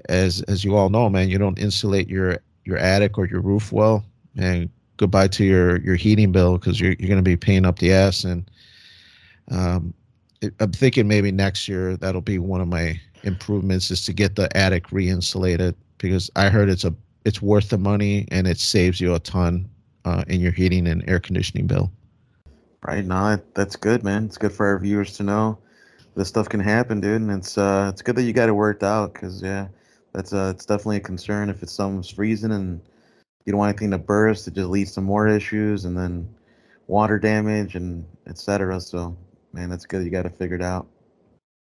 as as you all know, man, you don't insulate your your attic or your roof well, and goodbye to your your heating bill because you're you're going to be paying up the ass. And um, I'm thinking maybe next year that'll be one of my improvements is to get the attic re-insulated because I heard it's a it's worth the money and it saves you a ton uh, in your heating and air conditioning bill. Right now, that's good, man. It's good for our viewers to know this stuff can happen, dude. And it's uh, it's good that you got it worked out, cause yeah, that's uh, it's definitely a concern if it's something's freezing and you don't want anything to burst. It just leads to more issues and then water damage and etc. So, man, that's good. You got it figured out.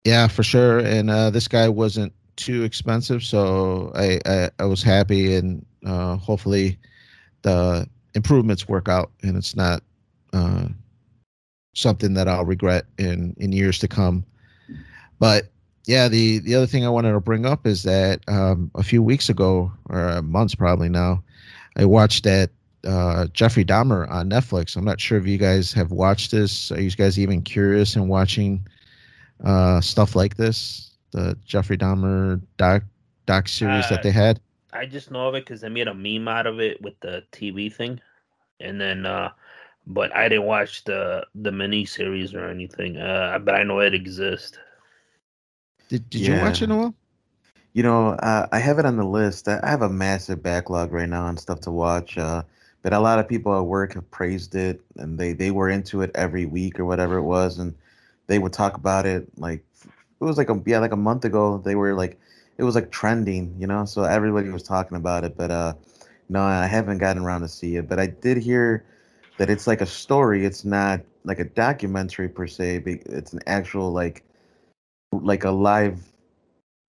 Yeah, for sure. And uh, this guy wasn't too expensive, so I I, I was happy, and uh, hopefully the improvements work out, and it's not uh, something that I'll regret in in years to come. But yeah, the the other thing I wanted to bring up is that um, a few weeks ago, or months probably now, I watched that uh, Jeffrey Dahmer on Netflix. I'm not sure if you guys have watched this. Are you guys even curious in watching uh, stuff like this? The Jeffrey Dahmer doc doc series uh, that they had. I just know of it because they made a meme out of it with the TV thing, and then uh, but I didn't watch the the mini series or anything. Uh, but I know it exists. Did Did yeah. you watch it, Noel? You know, uh, I have it on the list. I have a massive backlog right now on stuff to watch. Uh, but a lot of people at work have praised it, and they they were into it every week or whatever it was, and they would talk about it like it was like a yeah like a month ago. They were like it was like trending, you know. So everybody was talking about it, but uh, no, I haven't gotten around to see it. But I did hear that it's like a story. It's not like a documentary per se. It's an actual like like a live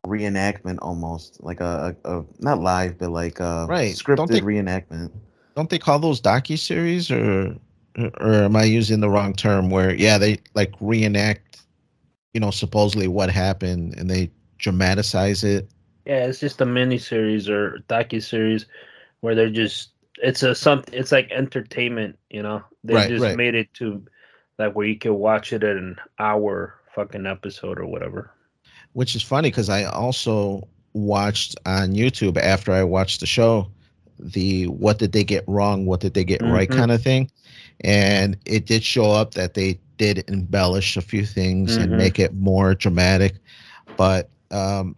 reenactment almost like a, a, a not live but like a right. scripted they, reenactment. Don't they call those docu series or or am I using the wrong term? Where yeah, they like reenact, you know, supposedly what happened and they dramatize it. Yeah, it's just a mini series or docu series where they're just it's a something it's like entertainment you know they right, just right. made it to like where you can watch it in an hour fucking episode or whatever which is funny because i also watched on youtube after i watched the show the what did they get wrong what did they get mm-hmm. right kind of thing and it did show up that they did embellish a few things mm-hmm. and make it more dramatic but um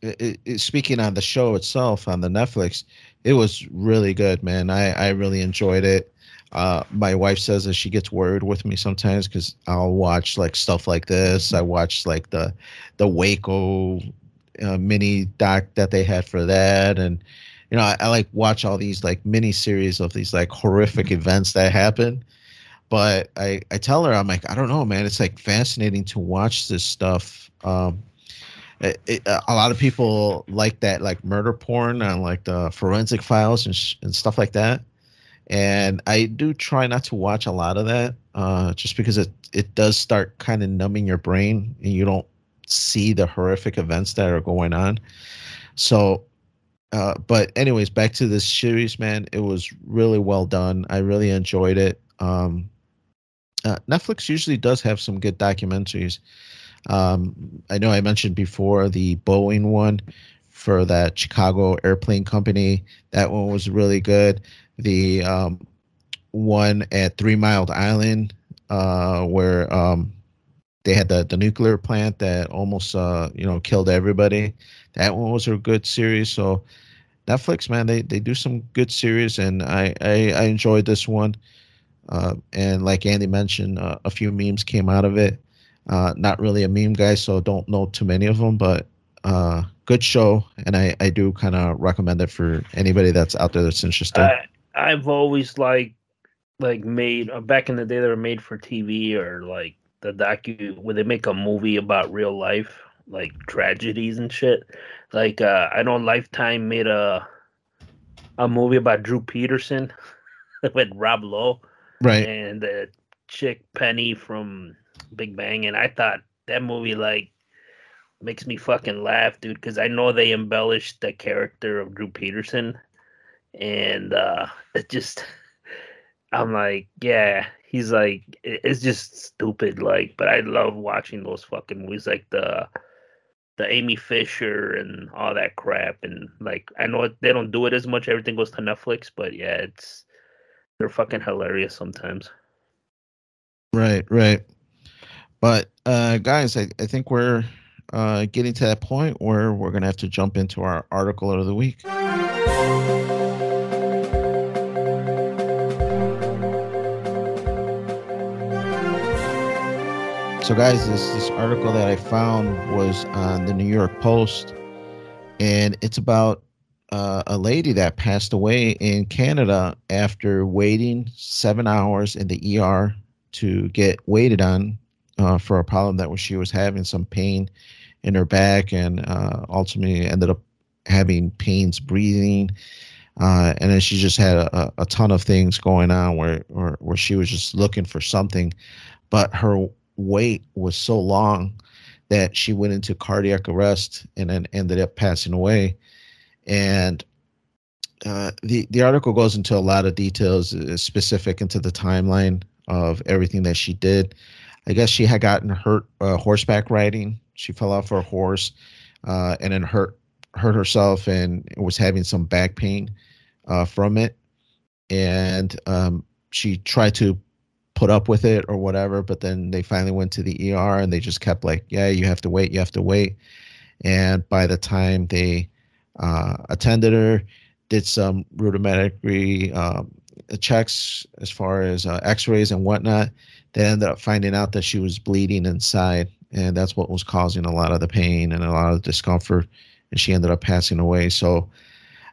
it, it, speaking on the show itself on the netflix it was really good, man. I I really enjoyed it. Uh, my wife says that she gets worried with me sometimes because I'll watch like stuff like this. I watched like the the Waco uh, mini doc that they had for that, and you know I, I like watch all these like mini series of these like horrific events that happen. But I I tell her I'm like I don't know, man. It's like fascinating to watch this stuff. Um, it, it, a lot of people like that like murder porn and like the forensic files and, sh- and stuff like that and i do try not to watch a lot of that uh, just because it it does start kind of numbing your brain and you don't see the horrific events that are going on. So uh, but anyways back to this series man it was really well done. I really enjoyed it. Um, uh, netflix usually does have some good documentaries. Um, I know I mentioned before the Boeing one for that Chicago airplane company. That one was really good. The um, one at Three Mile Island, uh, where um, they had the, the nuclear plant that almost uh, you know killed everybody. That one was a good series. So Netflix, man, they, they do some good series, and I I, I enjoyed this one. Uh, and like Andy mentioned, uh, a few memes came out of it. Uh, not really a meme guy, so don't know too many of them, but uh, good show, and I, I do kind of recommend it for anybody that's out there that's interested. I, I've always like like made uh, back in the day they were made for TV or like the docu where they make a movie about real life like tragedies and shit. Like uh, I know Lifetime made a a movie about Drew Peterson with Rob Lowe, right? And the chick Penny from Big Bang, and I thought that movie like makes me fucking laugh, dude, because I know they embellished the character of Drew Peterson, and uh it just I'm like, yeah, he's like, it's just stupid, like, but I love watching those fucking movies, like the the Amy Fisher and all that crap. And like, I know they don't do it as much. Everything goes to Netflix, but yeah, it's they're fucking hilarious sometimes. Right, right. But uh, guys, I, I think we're uh, getting to that point where we're gonna have to jump into our article of the week. So, guys, this this article that I found was on the New York Post, and it's about uh, a lady that passed away in Canada after waiting seven hours in the ER to get waited on uh, for a problem that she was having some pain in her back, and uh, ultimately ended up having pains breathing. Uh, and then she just had a, a ton of things going on where, where where she was just looking for something, but her wait was so long that she went into cardiac arrest and then ended up passing away. And uh, the the article goes into a lot of details, uh, specific into the timeline of everything that she did. I guess she had gotten hurt uh, horseback riding. She fell off her horse uh, and then hurt hurt herself and was having some back pain uh, from it. And um, she tried to put up with it or whatever. But then they finally went to the ER and they just kept like, yeah, you have to wait, you have to wait. And by the time they uh, attended her, did some rudimentary um, checks as far as uh, x-rays and whatnot, they ended up finding out that she was bleeding inside. And that's what was causing a lot of the pain and a lot of discomfort. And she ended up passing away. So,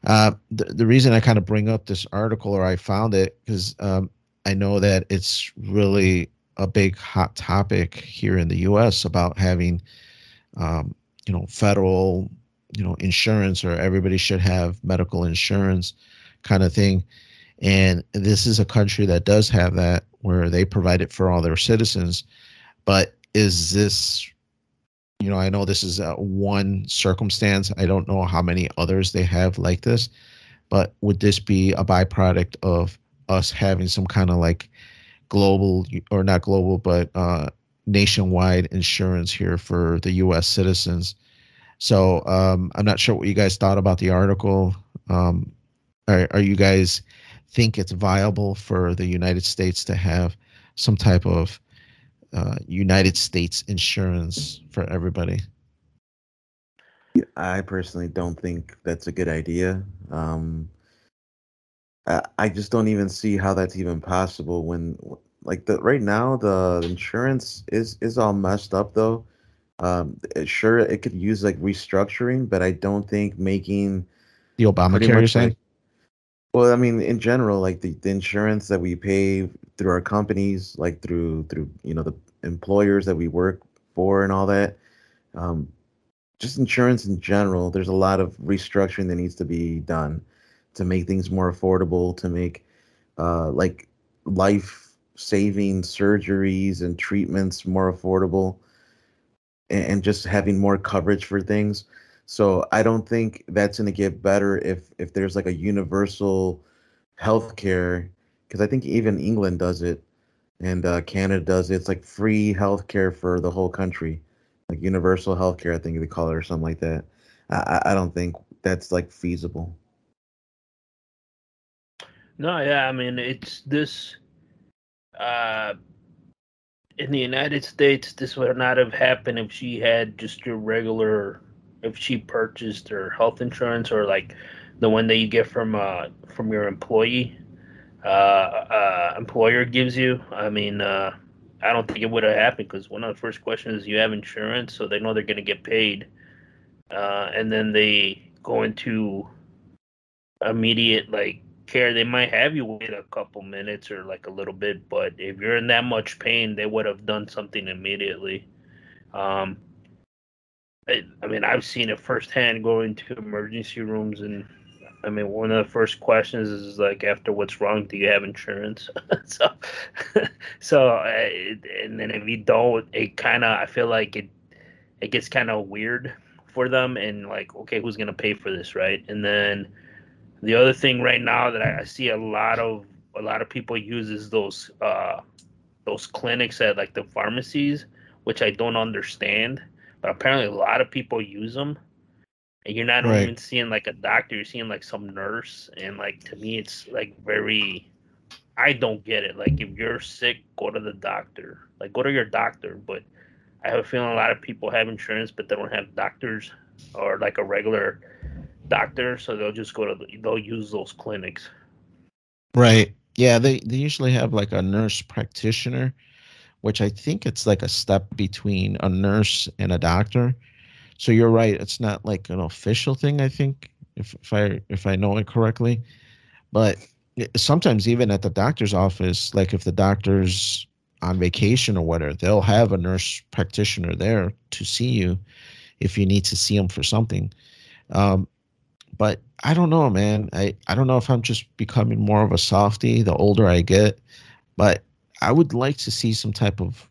uh, the, the reason I kind of bring up this article or I found it because um, I know that it's really a big hot topic here in the U.S. about having, um, you know, federal, you know, insurance or everybody should have medical insurance, kind of thing. And this is a country that does have that, where they provide it for all their citizens. But is this, you know, I know this is a one circumstance. I don't know how many others they have like this, but would this be a byproduct of us having some kind of like global or not global, but uh, nationwide insurance here for the U.S. citizens. So um, I'm not sure what you guys thought about the article. Um, are, are you guys think it's viable for the United States to have some type of uh, United States insurance for everybody? I personally don't think that's a good idea. Um, I just don't even see how that's even possible when like the right now the insurance is is all messed up though. Um, sure, it could use like restructuring, but I don't think making the Obamacare. You're saying? Like, well, I mean, in general, like the, the insurance that we pay through our companies, like through through you know the employers that we work for and all that, um, just insurance in general. There's a lot of restructuring that needs to be done to make things more affordable, to make uh, like life saving surgeries and treatments more affordable, and, and just having more coverage for things. So I don't think that's going to get better if if there's like a universal health care because I think even England does it and uh, Canada does it. It's like free health care for the whole country, like universal health care. I think they call it or something like that. I, I don't think that's like feasible. No, yeah, I mean it's this. Uh, in the United States, this would not have happened if she had just your regular, if she purchased her health insurance or like the one that you get from uh from your employee, uh, uh employer gives you. I mean, uh, I don't think it would have happened because one of the first questions is you have insurance, so they know they're gonna get paid, uh, and then they go into immediate like care. They might have you wait a couple minutes or like a little bit, but if you're in that much pain, they would have done something immediately. Um, I, I mean, I've seen it firsthand going to emergency rooms, and I mean, one of the first questions is like, after what's wrong, do you have insurance? so, so, and then if you don't, it kind of, I feel like it, it gets kind of weird for them, and like, okay, who's gonna pay for this, right? And then the other thing right now that I, see a lot of a lot of people use is those uh, those clinics at like the pharmacies, which I don't understand. But apparently a lot of people use them. And you're not Right. even seeing like a doctor, you're seeing like some nurse. And like to me, it's like very, I don't get it. Like if you're sick, go to the doctor. Like go to your doctor. But I have a feeling a lot of people have insurance, but they don't have doctors or like a regular doctor. So they'll just go to, the, they'll use those clinics. Right. Yeah, they they usually have like a nurse practitioner, which I think it's like a step between a nurse and a doctor. So you're right, it's not like an official thing, I think, if if I if I know it correctly. But sometimes even at the doctor's office, like if the doctor's on vacation or whatever, they'll have a nurse practitioner there to see you if you need to see them for something. Um, but I don't know, man. I, I don't know if I'm just becoming more of a softie the older I get, but I would like to see some type of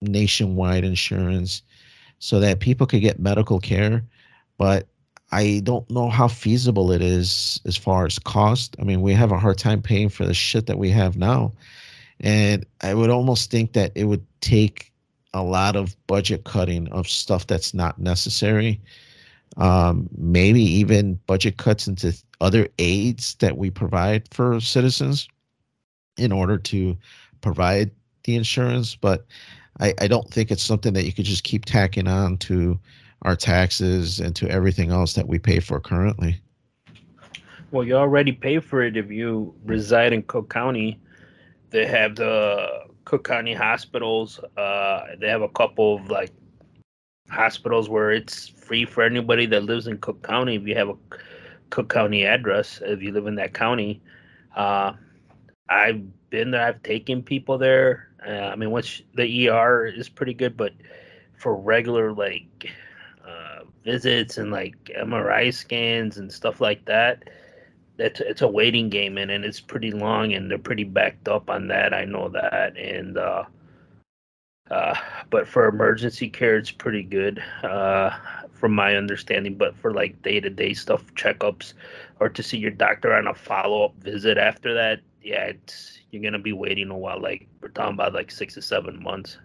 nationwide insurance so that people could get medical care. But I don't know how feasible it is as far as cost. I mean, we have a hard time paying for the shit that we have now. And I would almost think that it would take a lot of budget cutting of stuff that's not necessary um, maybe even budget cuts into other aids that we provide for citizens in order to provide the insurance. But I, I don't think it's something that you could just keep tacking on to our taxes and to everything else that we pay for currently. Well, you already pay for it if you reside in Cook County. They have the Cook County hospitals. Uh, they have a couple of like hospitals where it's free for anybody that lives in Cook County. If you have a Cook County address, if you live in that county, uh, I've been there. I've taken people there. Uh, I mean, once the ER is pretty good, but for regular like uh, visits and like MRI scans and stuff like that, it's it's a waiting game and, and it's pretty long and they're pretty backed up on that. I know that and uh, uh, but for emergency care, it's pretty good uh, from my understanding. But for like day to day stuff, checkups, or to see your doctor on a follow up visit after that, yeah, you're gonna be waiting a while. Like we're talking about like six to seven months.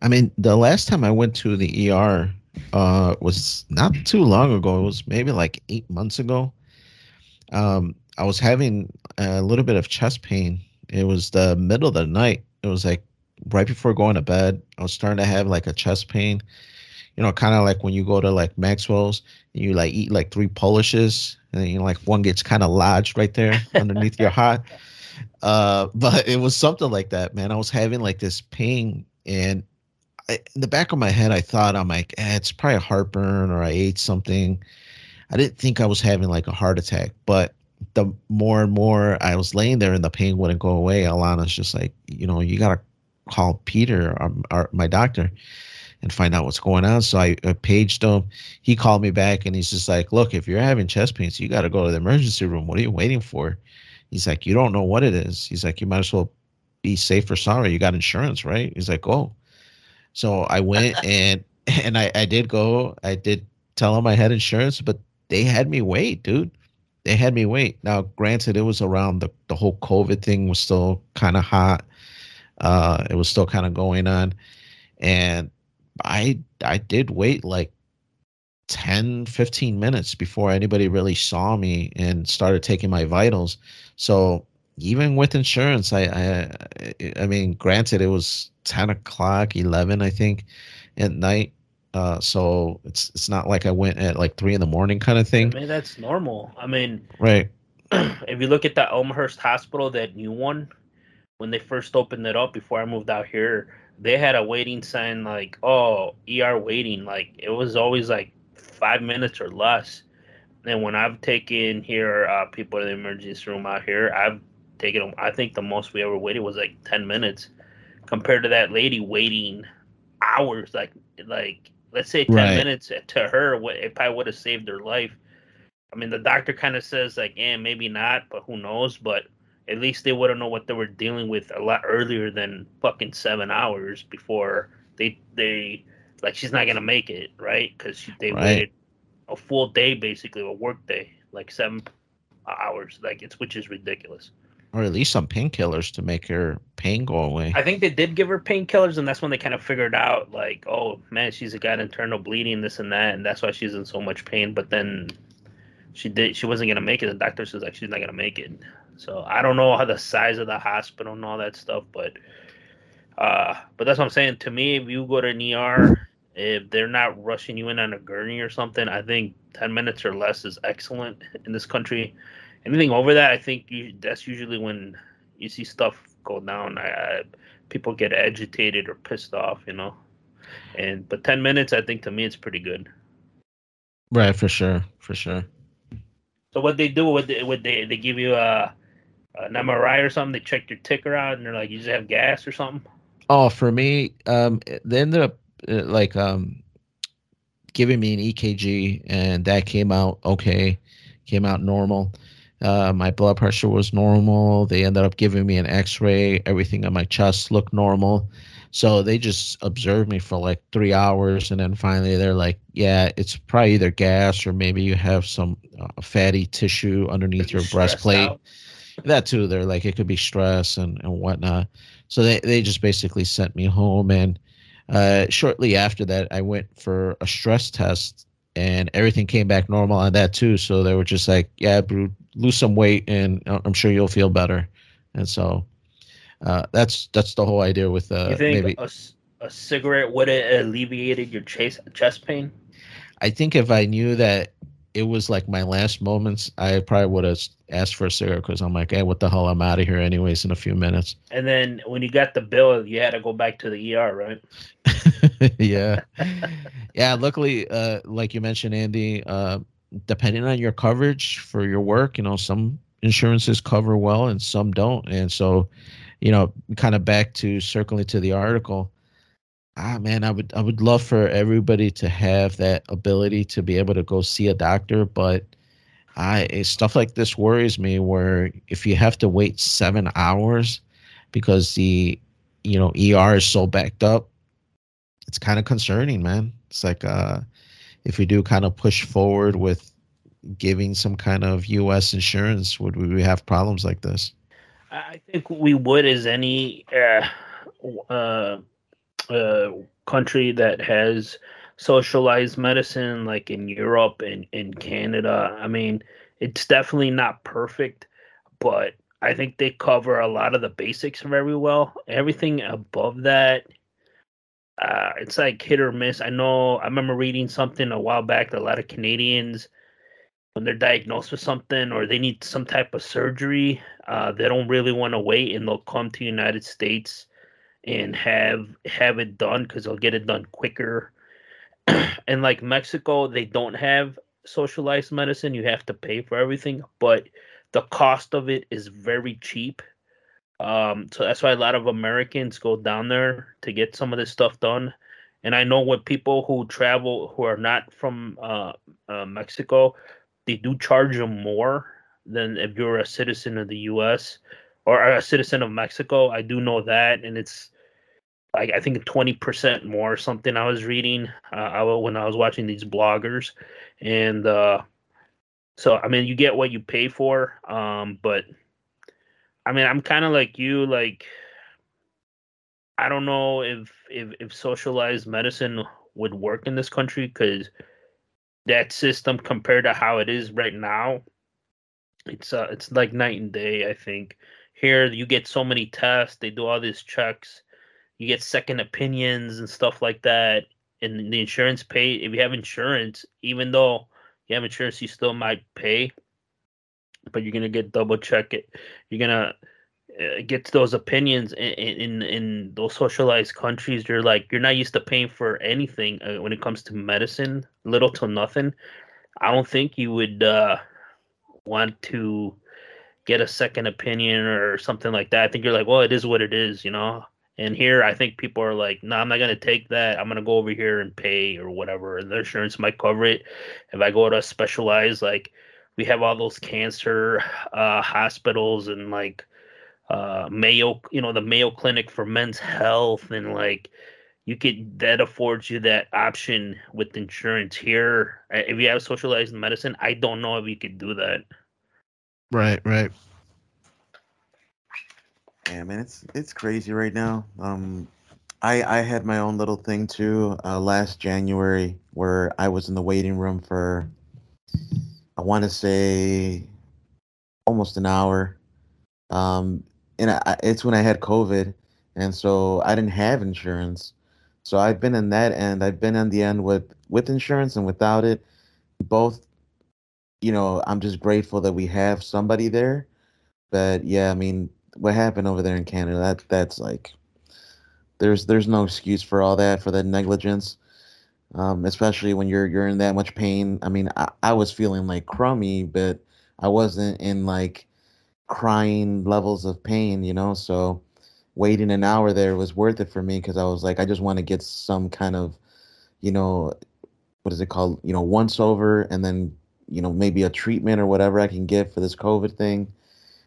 I mean, the last time I went to the ER uh, was not too long ago. It was maybe like eight months ago. Um, I was having a little bit of chest pain. It was the middle of the night. It was like right before going to bed. I was starting to have like a chest pain. You know, kind of like when you go to like Maxwell's and you like eat like three Polishes and you know, like one gets kind of lodged right there underneath your heart. Uh, but it was something like that, man. I was having like this pain and I, in the back of my head, I thought I'm like, eh, it's probably a heartburn or I ate something. I didn't think I was having like a heart attack, but the more and more I was laying there and the pain wouldn't go away, Alana's just like, you know, you gotta call Peter, or, or my doctor, and find out what's going on. So I, I paged him. He called me back and he's just like, look, if you're having chest pains, you got to go to the emergency room. What are you waiting for? He's like, you don't know what it is. He's like, you might as well be safe or sorry. You got insurance, right? He's like, oh. So I went and and I, I did go. I did tell him I had insurance, but they had me wait, dude. They had me wait. Now, granted, it was around the, the whole COVID thing was still kind of hot. Uh, it was still kind of going on. And I I did wait like 10, 15 minutes before anybody really saw me and started taking my vitals. So even with insurance, I I I mean, granted, it was 10 o'clock, 11, I think, at night. Uh, so it's it's not like I went at like three in the morning kind of thing. I mean, that's normal. I mean, right? if you look at the Elmhurst Hospital, that new one, when they first opened it up before I moved out here, they had a waiting sign like, "Oh, ER waiting." Like it was always like five minutes or less. And when I've taken here uh, people in the emergency room out here, I've taken them. I think the most we ever waited was like ten minutes, compared to that lady waiting hours. Like like let's say ten Right. minutes to her, what it probably would have saved her life. I mean, the doctor kind of says like, "Yeah, maybe not, but who knows?" But at least they would have known what they were dealing with a lot earlier than fucking seven hours before they they like she's not gonna make it, right? Because they Right. waited a full day, basically a work day, like seven hours, like it's which is ridiculous. or at least some painkillers to make her pain go away. I think they did give her painkillers, and that's when they kind of figured out, like, oh man, she's got internal bleeding, this and that, and that's why she's in so much pain. But then she did, she wasn't gonna make it. The doctor says like she's not gonna make it. So I don't know how the size of the hospital and all that stuff, but uh, but that's what I'm saying. To me, if you go to an ER, if they're not rushing you in on a gurney or something, I think 10 minutes or less is excellent in this country anything over that, I think you, that's usually when you see stuff go down. I, I, people get agitated or pissed off, you know. And but ten minutes, I think to me, it's pretty good. Right, for sure, for sure. So what they do? Would they, would they they give you a an MRI or something? They check your ticker out, and they're like, you just have gas or something. Oh, for me, um, they ended up uh, like um giving me an EKG, and that came out okay, came out normal. Uh, my blood pressure was normal. They ended up giving me an X-ray. Everything on my chest looked normal. So they just observed me for like three hours, and then finally they're like, "Yeah, it's probably either gas or maybe you have some uh, fatty tissue underneath your breastplate." Out. That too. They're like, it could be stress and and whatnot. So they they just basically sent me home, and uh, shortly after that, I went for a stress test, and everything came back normal on that too. So they were just like, "Yeah, bro, lose some weight, and I'm sure you'll feel better. And so uh, that's that's the whole idea with uh, you think maybe a, a cigarette would have alleviated your chest chest pain. I think if I knew that it was like my last moments, I probably would have asked for a cigarette because I'm like, hey, what the hell? I'm out of here anyways in a few minutes. And then when you got the bill, you had to go back to the ER, right? yeah, yeah. Luckily, uh, like you mentioned, Andy, uh, depending on your coverage for your work, you know, some insurances cover well and some don't. And so, you know, kind of back to circling to the article. Ah man, I would I would love for everybody to have that ability to be able to go see a doctor, but I stuff like this worries me where if you have to wait 7 hours because the you know ER is so backed up, it's kind of concerning, man. It's like uh if we do kind of push forward with giving some kind of U.S. insurance, would we have problems like this? I think we would, as any uh, uh, uh, country that has socialized medicine, like in Europe and in Canada. I mean, it's definitely not perfect, but I think they cover a lot of the basics very well. Everything above that uh, it's like hit or miss. I know I remember reading something a while back that a lot of Canadians, when they're diagnosed with something or they need some type of surgery, uh, they don't really want to wait and they'll come to the United States and have have it done because they'll get it done quicker. and like Mexico, they don't have socialized medicine. You have to pay for everything, but the cost of it is very cheap um, so that's why a lot of Americans go down there to get some of this stuff done. And I know with people who travel who are not from uh, uh, Mexico, they do charge them more than if you're a citizen of the U.S. or a citizen of Mexico. I do know that, and it's like I think twenty percent more. Something I was reading uh, I, when I was watching these bloggers, and uh, so I mean you get what you pay for, um, but I mean, I'm kind of like you. Like, I don't know if if if socialized medicine would work in this country because that system compared to how it is right now, it's uh it's like night and day. I think here you get so many tests, they do all these checks, you get second opinions and stuff like that, and the insurance pay. If you have insurance, even though you have insurance, you still might pay but you're gonna get double check it. You're gonna uh, get those opinions in, in in those socialized countries. You're like you're not used to paying for anything uh, when it comes to medicine, little to nothing. I don't think you would uh, want to get a second opinion or something like that. I think you're like, well, it is what it is, you know. And here, I think people are like, no, nah, I'm not gonna take that. I'm gonna go over here and pay or whatever, and the insurance might cover it. If I go to a specialized like we have all those cancer uh, hospitals and like uh, Mayo, you know, the Mayo Clinic for Men's Health, and like you could that affords you that option with insurance here. If you have socialized medicine, I don't know if you could do that. Right, right. Yeah, man, it's it's crazy right now. Um, I I had my own little thing too uh, last January where I was in the waiting room for I want to say almost an hour. Um, and I, it's when I had COVID, and so I didn't have insurance. So I've been in that end. I've been in the end with with insurance and without it. Both, you know, I'm just grateful that we have somebody there. But yeah, I mean, what happened over there in Canada, that that's like there's there's no excuse for all that for that negligence. Um, especially when you're you're in that much pain. I mean, I, I was feeling like crummy, but I wasn't in like crying levels of pain, you know. So waiting an hour there was worth it for me because I was like, I just want to get some kind of, you know, what is it called? You know, once over, and then you know maybe a treatment or whatever I can get for this COVID thing.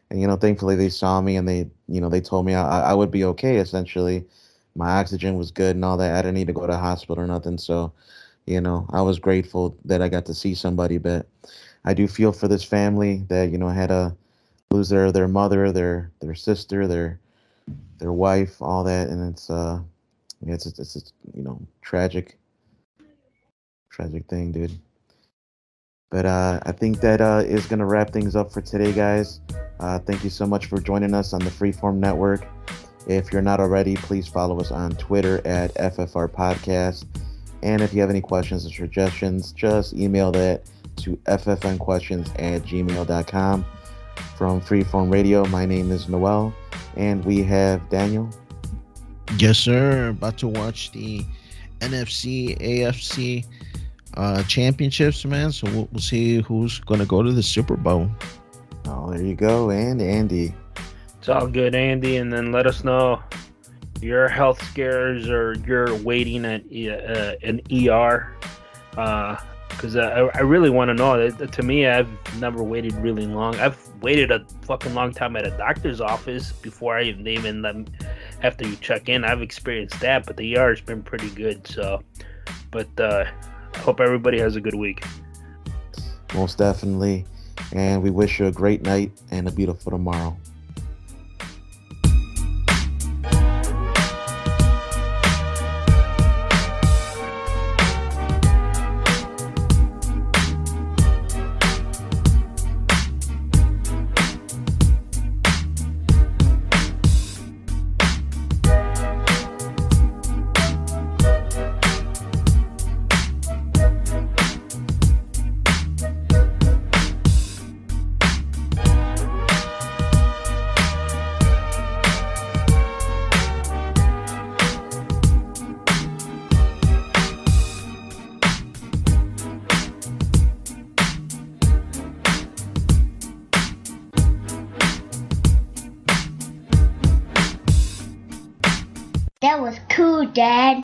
And you know, thankfully they saw me and they, you know, they told me I, I would be okay. Essentially, my oxygen was good and all that. I didn't need to go to hospital or nothing. So, you know, I was grateful that I got to see somebody. But I do feel for this family that you know had to lose their their mother, their their sister, their their wife, all that, and it's uh, it's it's, it's, you know tragic, tragic thing, dude. But uh, I think that uh, is gonna wrap things up for today, guys. Uh, thank you so much for joining us on the Freeform Network. If you're not already, please follow us on Twitter at FFR Podcast. And if you have any questions or suggestions, just email that to ffnquestions at gmail.com. From Freeform Radio, my name is Noel, and we have Daniel. Yes, sir. About to watch the NFC, AFC uh, championships, man. So we'll, we'll see who's going to go to the Super Bowl. Oh, there you go. And Andy. It's all good, Andy. And then let us know your health scares or you're waiting at uh, an ER. Because uh, I, I really want to know. To me, I've never waited really long. I've waited a fucking long time at a doctor's office before I even, even let after you check in. I've experienced that, but the ER has been pretty good. So, but uh, I hope everybody has a good week. Most definitely. And we wish you a great night and a beautiful tomorrow.